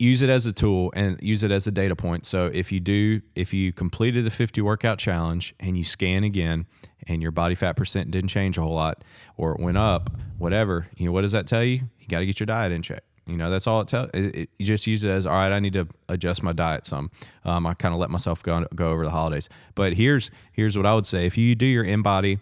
use it as a tool and use it as a data point. So if you do, if you completed the 50 workout challenge and you scan again, and your body fat percent didn't change a whole lot, or it went up, whatever, you know, what does that tell you? You got to get your diet in check. You know, that's all it tells. You just use it as all right. I need to adjust my diet some. Um, I kind of let myself go go over the holidays. But here's here's what I would say: if you do your in body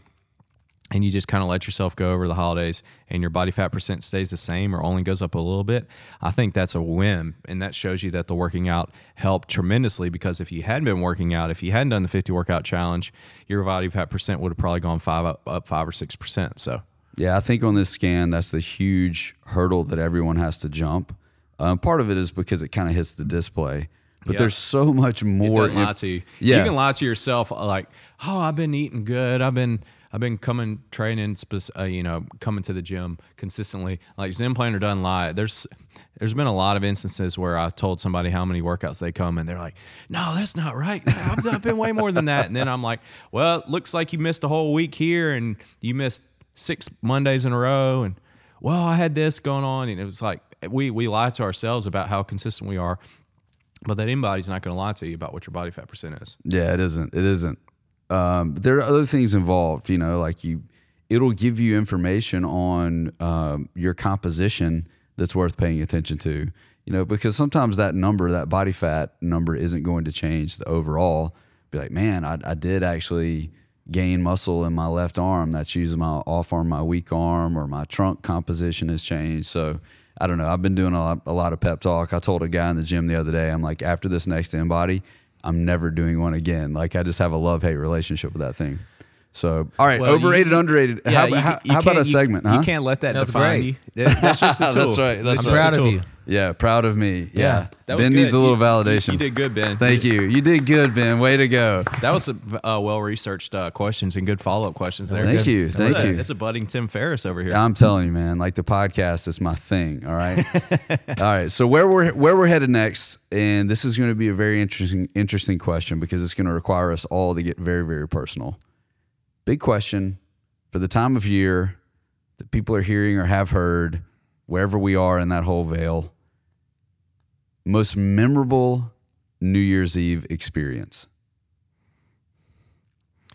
and you just kind of let yourself go over the holidays and your body fat percent stays the same or only goes up a little bit, I think that's a win. And that shows you that the working out helped tremendously because if you hadn't been working out, if you hadn't done the 50 workout challenge, your body fat percent would have probably gone five up, up five or 6%. So Yeah, I think on this scan, that's the huge hurdle that everyone has to jump. Um, part of it is because it kind of hits the display, but Yeah. there's so much more. Don't lie to you. Yeah. You can lie to yourself like, oh, I've been eating good. I've been I've been coming training, uh, you know, coming to the gym consistently. Like Zen Planner doesn't lie. There's there's been a lot of instances where I've told somebody how many workouts they come, and they're like, "No, that's not right. I've, I've been way more than that." And then I'm like, "Well, looks like you missed a whole week here, and you missed six Mondays in a row, and well, I had this going on, and it was like we we lie to ourselves about how consistent we are." But that anybody's not going to lie to you about what your body fat percent is. Yeah, it isn't. It isn't. Um, there are other things involved. You know, like you, it'll give you information on um, your composition that's worth paying attention to. You know, because sometimes that number, that body fat number, isn't going to change the overall. Be like, man, I, I did actually gain muscle in my left arm. That's using my off arm, my weak arm, or my trunk composition has changed. So I don't know. I've been doing a lot, a lot of pep talk. I told a guy in the gym the other day, I'm like, after this next in body, I'm never doing one again. Like I just have a love hate relationship with that thing. So, all right, Well, you- overrated, underrated. how, you- how, you how about a segment? You, huh? you can't let that That's define great. you. That's just <laughs> a That's tool. right, that's It's right. just a Proud of tool. you. Yeah, proud of me. Yeah, Yeah, That was Ben good. needs a little You- validation. You did good, Ben. Thank you. You did good, Ben. Way to go. That was a uh, well researched uh, questions and good follow up questions there. Thank you. That's Thank a, you. That's a budding Tim Ferriss over here. I'm telling you, man. Like the podcast is my thing. All right. <laughs> all right. So where we're where we're headed next, and this is going to be a very interesting interesting question because it's going to require us all to get very very personal. Big question for the time of year that people are hearing or have heard, wherever we are in that whole veil. Most memorable New Year's Eve experience.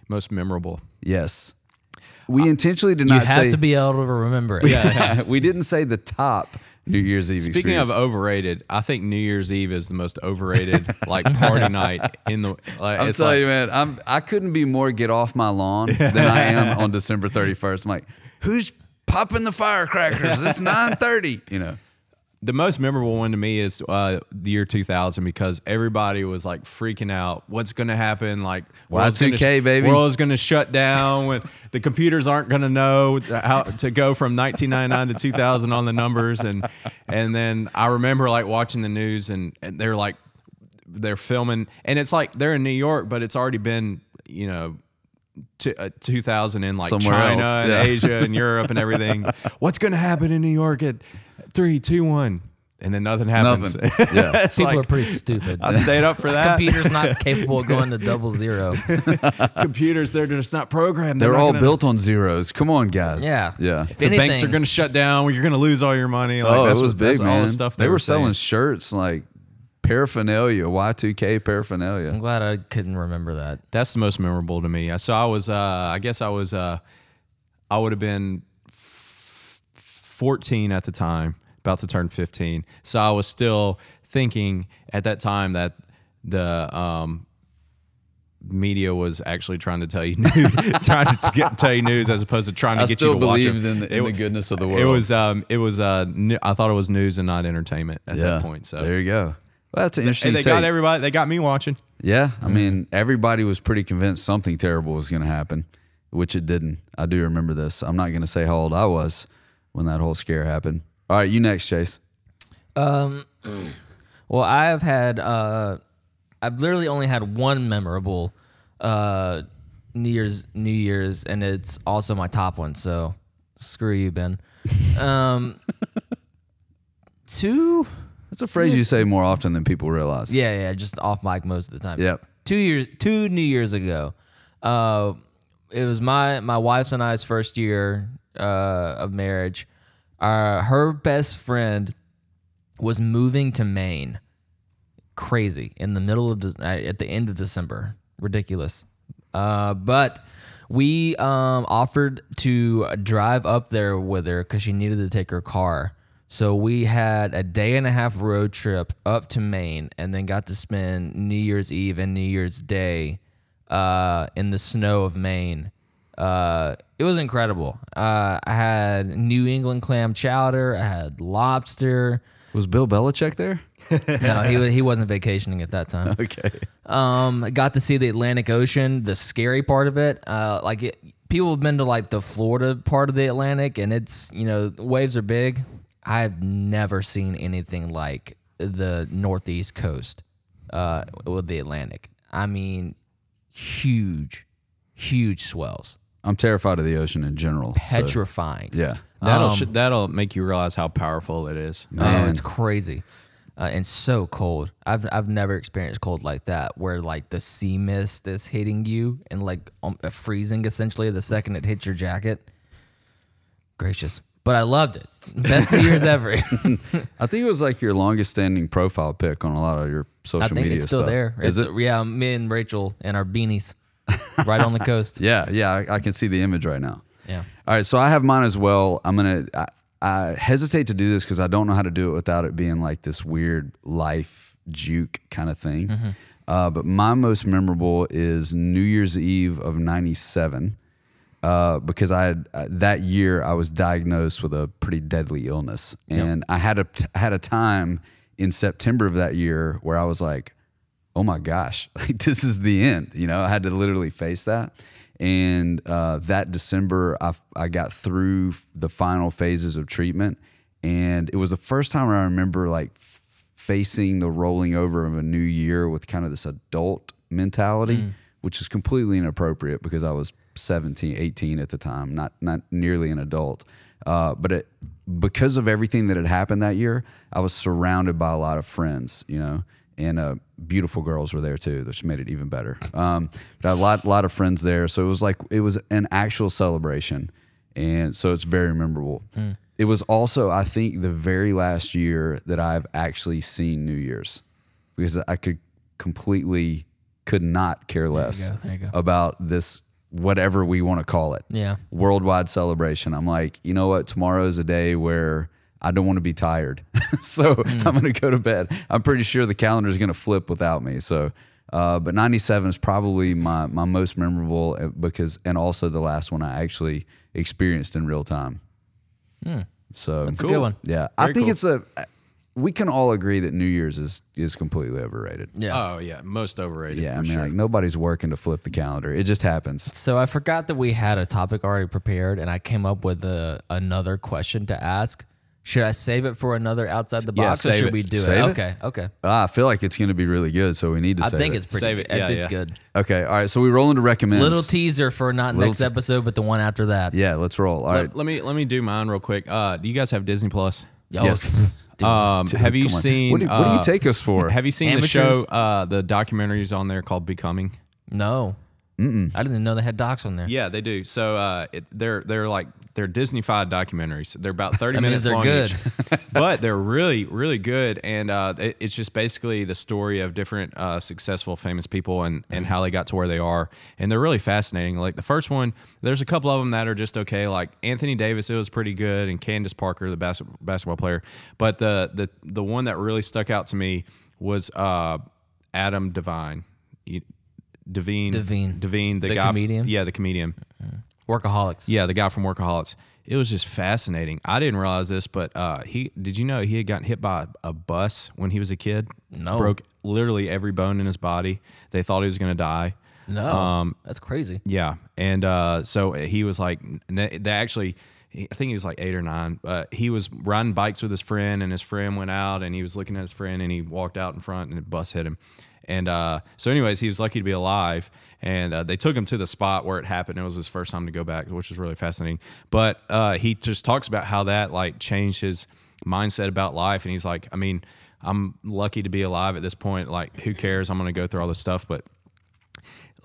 most memorable. Yes. We intentionally did not You not have say to be able to remember it. Yeah, <laughs> we didn't say the top New Year's Eve Speaking experience. of overrated, I think New Year's Eve is the most overrated like party <laughs> night in the. Like, I'm telling like, you, man, I'm I couldn't be more get off my lawn <laughs> than I am on December 31st. I'm like, who's popping the firecrackers? It's 9:30. You know, The most memorable one to me is uh, the year 2000 because everybody was like freaking out. What's going to happen? Like world's gonna Y2K, sh- baby. World's going to shut down. When the computers aren't going to know how to go from 1999 to 2000 on the numbers. And and then I remember like watching the news and, and they're like they're filming and it's like they're in New York, but it's already been you know. To, uh, 2000 in like Somewhere China else, and yeah. Asia and <laughs> Europe and everything. What's going to happen in New York at three, two, one, and then nothing happens. nothing. <laughs> Yeah. People like, are pretty stupid. I stayed up for that. Computer's not <laughs> capable of going to double zero. Computers, they're just not programmed. They're not all gonna- built on zeros. Come on, guys. Yeah. Yeah. If The banks are going to shut down. You're going to lose all your money. Like, oh, that's it was what- big, that's man. All the stuff they, were selling shirts like paraphernalia, Y2K paraphernalia. I'm glad I couldn't remember that. That's the most memorable to me. So I was, uh, I guess I was, uh, I would have been f- 14 at the time, about to turn 15. So I was still thinking at that time that the um, media was actually trying to tell you news, <laughs> trying to get, tell you news as opposed to trying to I get still you to watch it. believed in, the, in It- the goodness of the world. It was, um, it was, uh, new, I thought it was news and not entertainment at that point. So there you go. Well, that's an interesting. Hey, they got everybody. They got me watching. Yeah, I mean, everybody was pretty convinced something terrible was going to happen, which it didn't. I do remember this. I'm not going to say how old I was when that whole scare happened. All right, you next, Chase. Um, <clears throat> well, I have had, uh, I've literally only had one memorable uh, New Year's, New Year's, and it's also my top one. So screw you, Ben. <laughs> Um, two, That's a phrase you say more often than people realize. yeah, yeah, just off mic most of the time. Yep. two years two New Years ago. Uh, it was my my wife's and I's first year uh, of marriage. Uh, her best friend was moving to Maine. Crazy in the middle of De- uh, at the end of December. Ridiculous. Uh, but we um, offered to drive up there with her because she needed to take her car. So we had a day and a half road trip up to Maine, and then got to spend New Year's Eve and New Year's Day uh, in the snow of Maine. Uh, it was incredible. Uh, I had New England clam chowder. I had lobster. Was Bill Belichick there? <laughs> No, he he wasn't vacationing at that time. Okay. Um, got to see the Atlantic Ocean, the scary part of it. Uh, like it, people have been to like the Florida part of the Atlantic, and it's you know waves are big. I've never seen anything like the Northeast coast uh, with the Atlantic. I mean, huge, huge swells, I'm terrified of the ocean in general. so, petrifying. yeah. That'll Um, sh- that'll make you realize how powerful it is. Oh, it's crazy. Uh, and so cold. I've I've never experienced cold like that, where like the sea mist is hitting you and like um, freezing essentially the second it hits your jacket. Gracious, but I loved it. Best New Year's ever. <laughs> I think it was like your longest standing profile pic on a lot of your social I think media it's still stuff. there. Is It's- it? Yeah, me and Rachel and our beanies, right on the <laughs> coast. Yeah, yeah. I, I can see the image right now. Yeah. All right, so I have mine as well. I'm gonna. I, I hesitate to do this because I don't know how to do it without it being like this weird life juke kind of thing. Uh, but my most memorable is New Year's Eve of '97 uh, because I had uh, that year I was diagnosed with a pretty deadly illness, and I had a had a time in September of that year where I was like, oh my gosh, <laughs> like this is the end. You know, I had to literally face that. And uh, that December, I, I got through the final phases of treatment. And it was the first time I remember like f- facing the rolling over of a new year with kind of this adult mentality, which is completely inappropriate because I was 17, 18 at the time, not, not nearly an adult. Uh, but it, because of everything that had happened that year, I was surrounded by a lot of friends, you know, and uh, beautiful girls were there too, which made it even better. Um, but a lot, lot of friends there, so it was like it was an actual celebration, and so it's very memorable. It was also, I think, the very last year that I've actually seen New Year's because I could completely could not care less go, there you go. about this whatever we want to call it. Yeah. Worldwide celebration. I'm like, you know what? Tomorrow is a day where I don't want to be tired. <laughs> so Mm. I'm going to go to bed. I'm pretty sure the calendar is going to flip without me. So, uh, but 97 is probably my, my most memorable uh, because, and also the last one I actually experienced in real time. So It's a good one. yeah, I think cool. it's a. We can all agree that New Year's is is completely overrated. Yeah. Oh yeah, most overrated. Yeah, for I mean, sure. like nobody's working to flip the calendar. It just happens. So I forgot that we had a topic already prepared, and I came up with a, another question to ask. Should I save it for another outside the Yeah, box, or should it. we do Save it? it? Okay, okay. Ah, I feel like it's going to be really good, so we need to. Save it. I save think it. it's pretty. Save it. good. Yeah, it's yeah. good. okay. All right, so we rolling to recommend. Little teaser for not Little next te- episode, but the one after that. yeah, let's roll. All right. let, let me let me do mine real quick. Uh, do you guys have Disney Plus? Yo, Yes. Dude, Um, Dude, have you seen? What do, what do you uh, take us for? Have you seen Amateurs? the show? Uh, the documentaries on there called Becoming. no. I didn't know they had docs on there. Yeah, they do. So uh, it, they're they're like they're Disney-fied documentaries. They're about thirty <laughs> That means minutes they're long good. each, <laughs> but they're really really good. And uh, it, it's just basically the story of different uh, successful, famous people and and how they got to where they are. And they're really fascinating. Like the first one, there's a couple of them that are just okay. Like Anthony Davis, it was pretty good, and Candace Parker, the bas- basketball player. But the the the one that really stuck out to me was uh, Adam Devine. You, Devine, Devine. Devine, the, The guy, comedian? yeah, the comedian. Workaholics. Yeah, the guy from Workaholics. It was just fascinating. I didn't realize this, but uh, he did you know he had gotten hit by a bus when he was a kid? No. broke literally every bone in his body. They thought he was going to die. No. Um, that's crazy. Yeah, and uh, so he was like, they, they actually, I think he was like eight or nine. Uh, he was riding bikes with his friend, and his friend went out, and he was looking at his friend, and he walked out in front, and the bus hit him. And uh, so, anyways, he was lucky to be alive, and uh, they took him to the spot where it happened. It was his first time to go back, which was really fascinating. But uh, he just talks about how that like changed his mindset about life, and he's like, I mean, I'm lucky to be alive at this point. Like, who cares? I'm going to go through all this stuff, but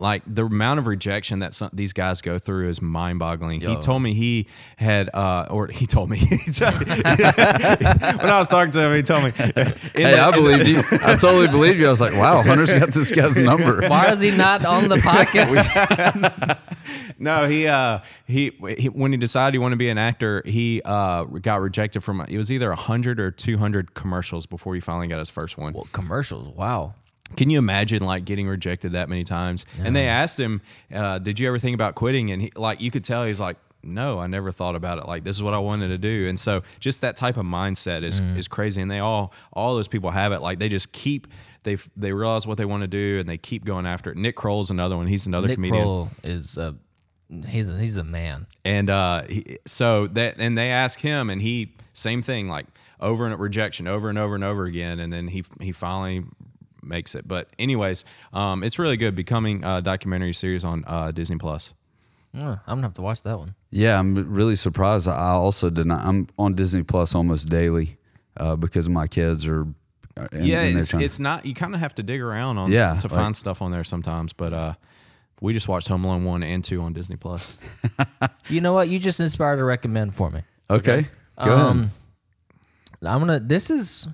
like the amount of rejection that some, these guys go through is mind-boggling. He told me he had, uh, or he told me <laughs> <laughs> when I was talking to him, he told me. Hey, the- I believed you. I totally believed you. I was like, wow, Hunter's got this guy's <laughs> number. Why is he not on the podcast? No, he, uh, he he when he decided he wanted to be an actor, he uh, got rejected from it was either hundred or two hundred commercials before he finally got his first one. well, commercials. Wow. Can you imagine like getting rejected that many times? And they asked him, uh, "Did you ever think about quitting?" And he, like you could tell, he's like, "No, I never thought about it. Like this is what I wanted to do." And so just that type of mindset is is crazy. And they all all those people have it. Like they just keep they they realize what they want to do and they keep going after it. Nick Kroll's another one. He's another comedian. Nick comedian. Kroll is a he's a, he's a man. And uh, he, so that and they ask him, and he same thing, like over and rejection, over and over and over again, and then he he finally makes it. But anyways, um, it's really good. Becoming a documentary series on uh, Disney Plus. Uh, I'm gonna have to watch that one. Yeah, I'm really surprised. I also did not. I'm on Disney Plus almost daily uh, because my kids are. uh, In, yeah, in it's, it's not. You kind of have to dig around on Yeah, to like- find stuff on there sometimes. But uh, we just watched Home Alone one and two on Disney Plus. <laughs> You know what? You just inspired a recommend for me. okay. Go ahead. Um, I'm gonna. This is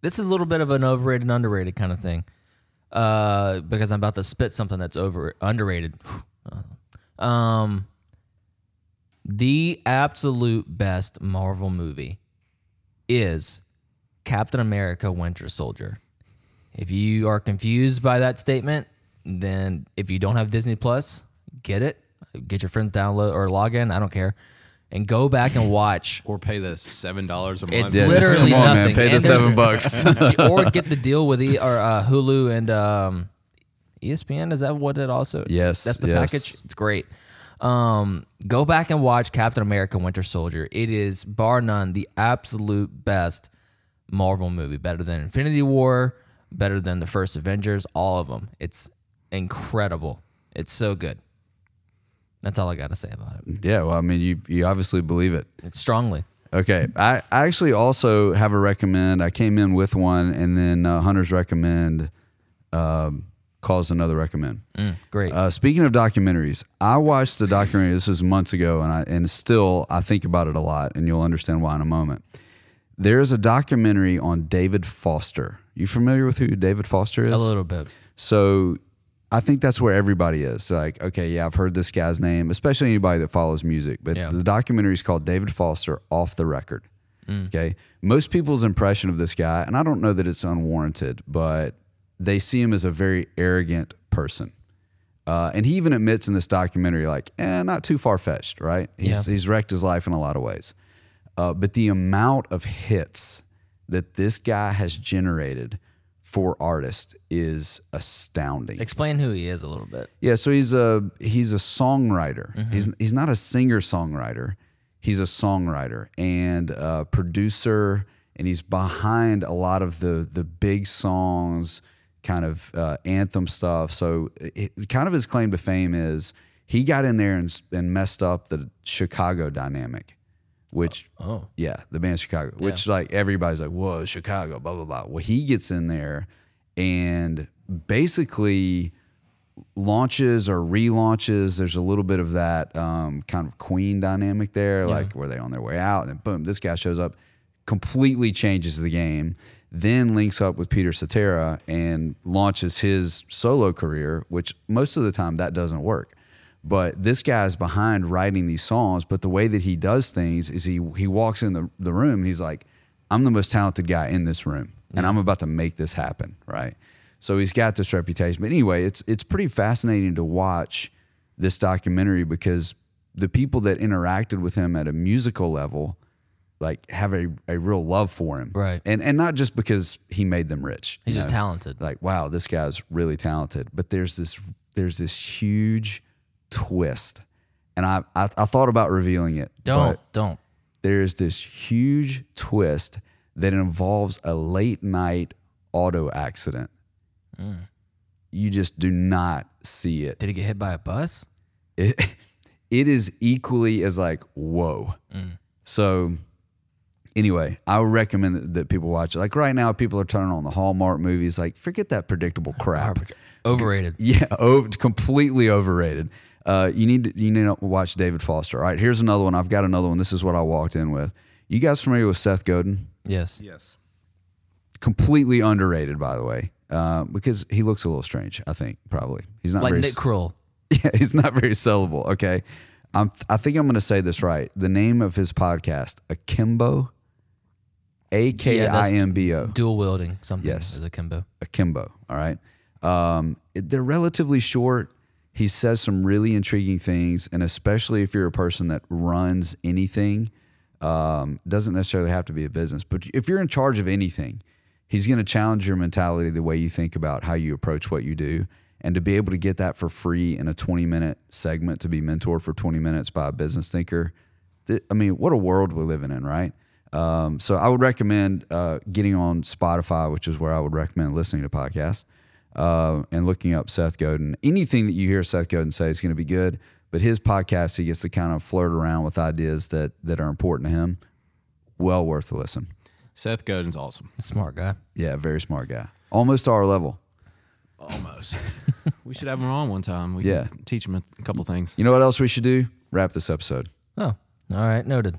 this is a little bit of an overrated, and underrated kind of thing. Uh, because I'm about to spit something that's over underrated. <sighs> um, the absolute best Marvel movie is Captain America: Winter Soldier. If you are confused by that statement, then if you don't have Disney Plus, get it. Get your friends download or log in. I don't care, and go back and watch <laughs> or pay the seven dollars a month. it's Yeah, just literally come on, man. nothing. Pay the And there's- seven bucks. <laughs> or <laughs> get the deal with e, or uh, Hulu and um, ESPN. Is that what it also? Yes, that's the yes. package. It's great. Um, go back and watch Captain America: Winter Soldier. It is bar none the absolute best Marvel movie. Better than Infinity War. Better than the first Avengers. All of them. It's incredible. It's so good. That's all I got to say about it. yeah. Well, I mean, you you obviously believe it. It's strongly. Okay. I, I actually also have a recommend. I came in with one, and then uh, Hunter's recommend um, caused another recommend. Great. Uh, speaking of documentaries, I watched a documentary. This was months ago, and I and still I think about it a lot, and you'll understand why in a moment. There's a documentary on David Foster. You familiar with who David Foster is? a little bit. So I think that's where everybody is. Like, okay, yeah, I've heard this guy's name, especially anybody that follows music. But Yeah. the documentary is called David Foster Off the Record. Mm. Okay. Most people's impression of this guy, and I don't know that it's unwarranted, but they see him as a very arrogant person. Uh, and he even admits in this documentary, like, eh, not too far fetched, right? He's, Yeah. he's wrecked his life in a lot of ways. Uh, but the amount of hits that this guy has generated for artists is astounding. Explain who he is a little bit. Yeah, so he's a he's a songwriter. He's he's not a singer songwriter. He's a songwriter and a producer, and he's behind a lot of the the big songs, kind of uh, anthem stuff. So, it, kind of his claim to fame is he got in there and, and messed up the Chicago dynamic, which Oh, yeah, the band Chicago, which like everybody's like, whoa, Chicago, blah, blah, blah. Well, he gets in there and basically launches or relaunches. There's a little bit of that um, kind of Queen dynamic there, like were they on their way out? And then boom, this guy shows up, completely changes the game, then links up with Peter Cetera and launches his solo career, which most of the time that doesn't work. But this guy's behind writing these songs. But the way that he does things is he he walks in the, the room and he's like, I'm the most talented guy in this room. And I'm about to make this happen. Right. So he's got this reputation. But anyway, it's it's pretty fascinating to watch this documentary because the people that interacted with him at a musical level like have a, a real love for him. Right. And and not just because he made them rich. he's you just know? talented. like wow this guy's really talented but there's this there's this huge twist and i i, I thought about revealing it Don't, don't. there's this huge twist that involves a late night auto accident mm. you just do not see it Did he get hit by a bus? it, <laughs> it is equally as like whoa mm. so anyway i would recommend that, that people watch it like right now people are turning on the hallmark movies like forget that predictable crap Garbage. Overrated. <laughs> Yeah, over, completely overrated. Uh, you need to, you need to watch David Foster. All right, here's another one. I've got another one. This is what I walked in with. You guys familiar with Seth Godin? Yes. Yes. Completely underrated, by the way, uh, because he looks a little strange. I think probably he's not Like very Nick Kroll. <laughs> yeah, he's not very sellable. Okay, I'm, I think I'm going to say this right. The name of his podcast, Akimbo, A K I M B O. Dual wielding something Yes. as a Kimbo. akimbo. All right. Um, they're relatively short. He says some really intriguing things, and especially if you're a person that runs anything, um, doesn't necessarily have to be a business, but if you're in charge of anything, he's going to challenge your mentality, the way you think about how you approach what you do, and to be able to get that for free in a 20 minute segment to be mentored for 20 minutes by a business thinker. th- I mean, what a world we're living in, right? Um, so I would recommend uh, getting on Spotify, which is where I would recommend listening to podcasts, uh, and looking up Seth Godin. Anything that you hear Seth Godin say is going to be good, but his podcast, he gets to kind of flirt around with ideas that that are important to him. Well worth a listen. Seth Godin's awesome. Smart guy. Yeah, very smart guy. Almost to our level. Almost. <laughs> we should have him on one time. We Yeah. can teach him a, a couple things. You know what else we should do? Wrap this episode. Oh, all right. Noted.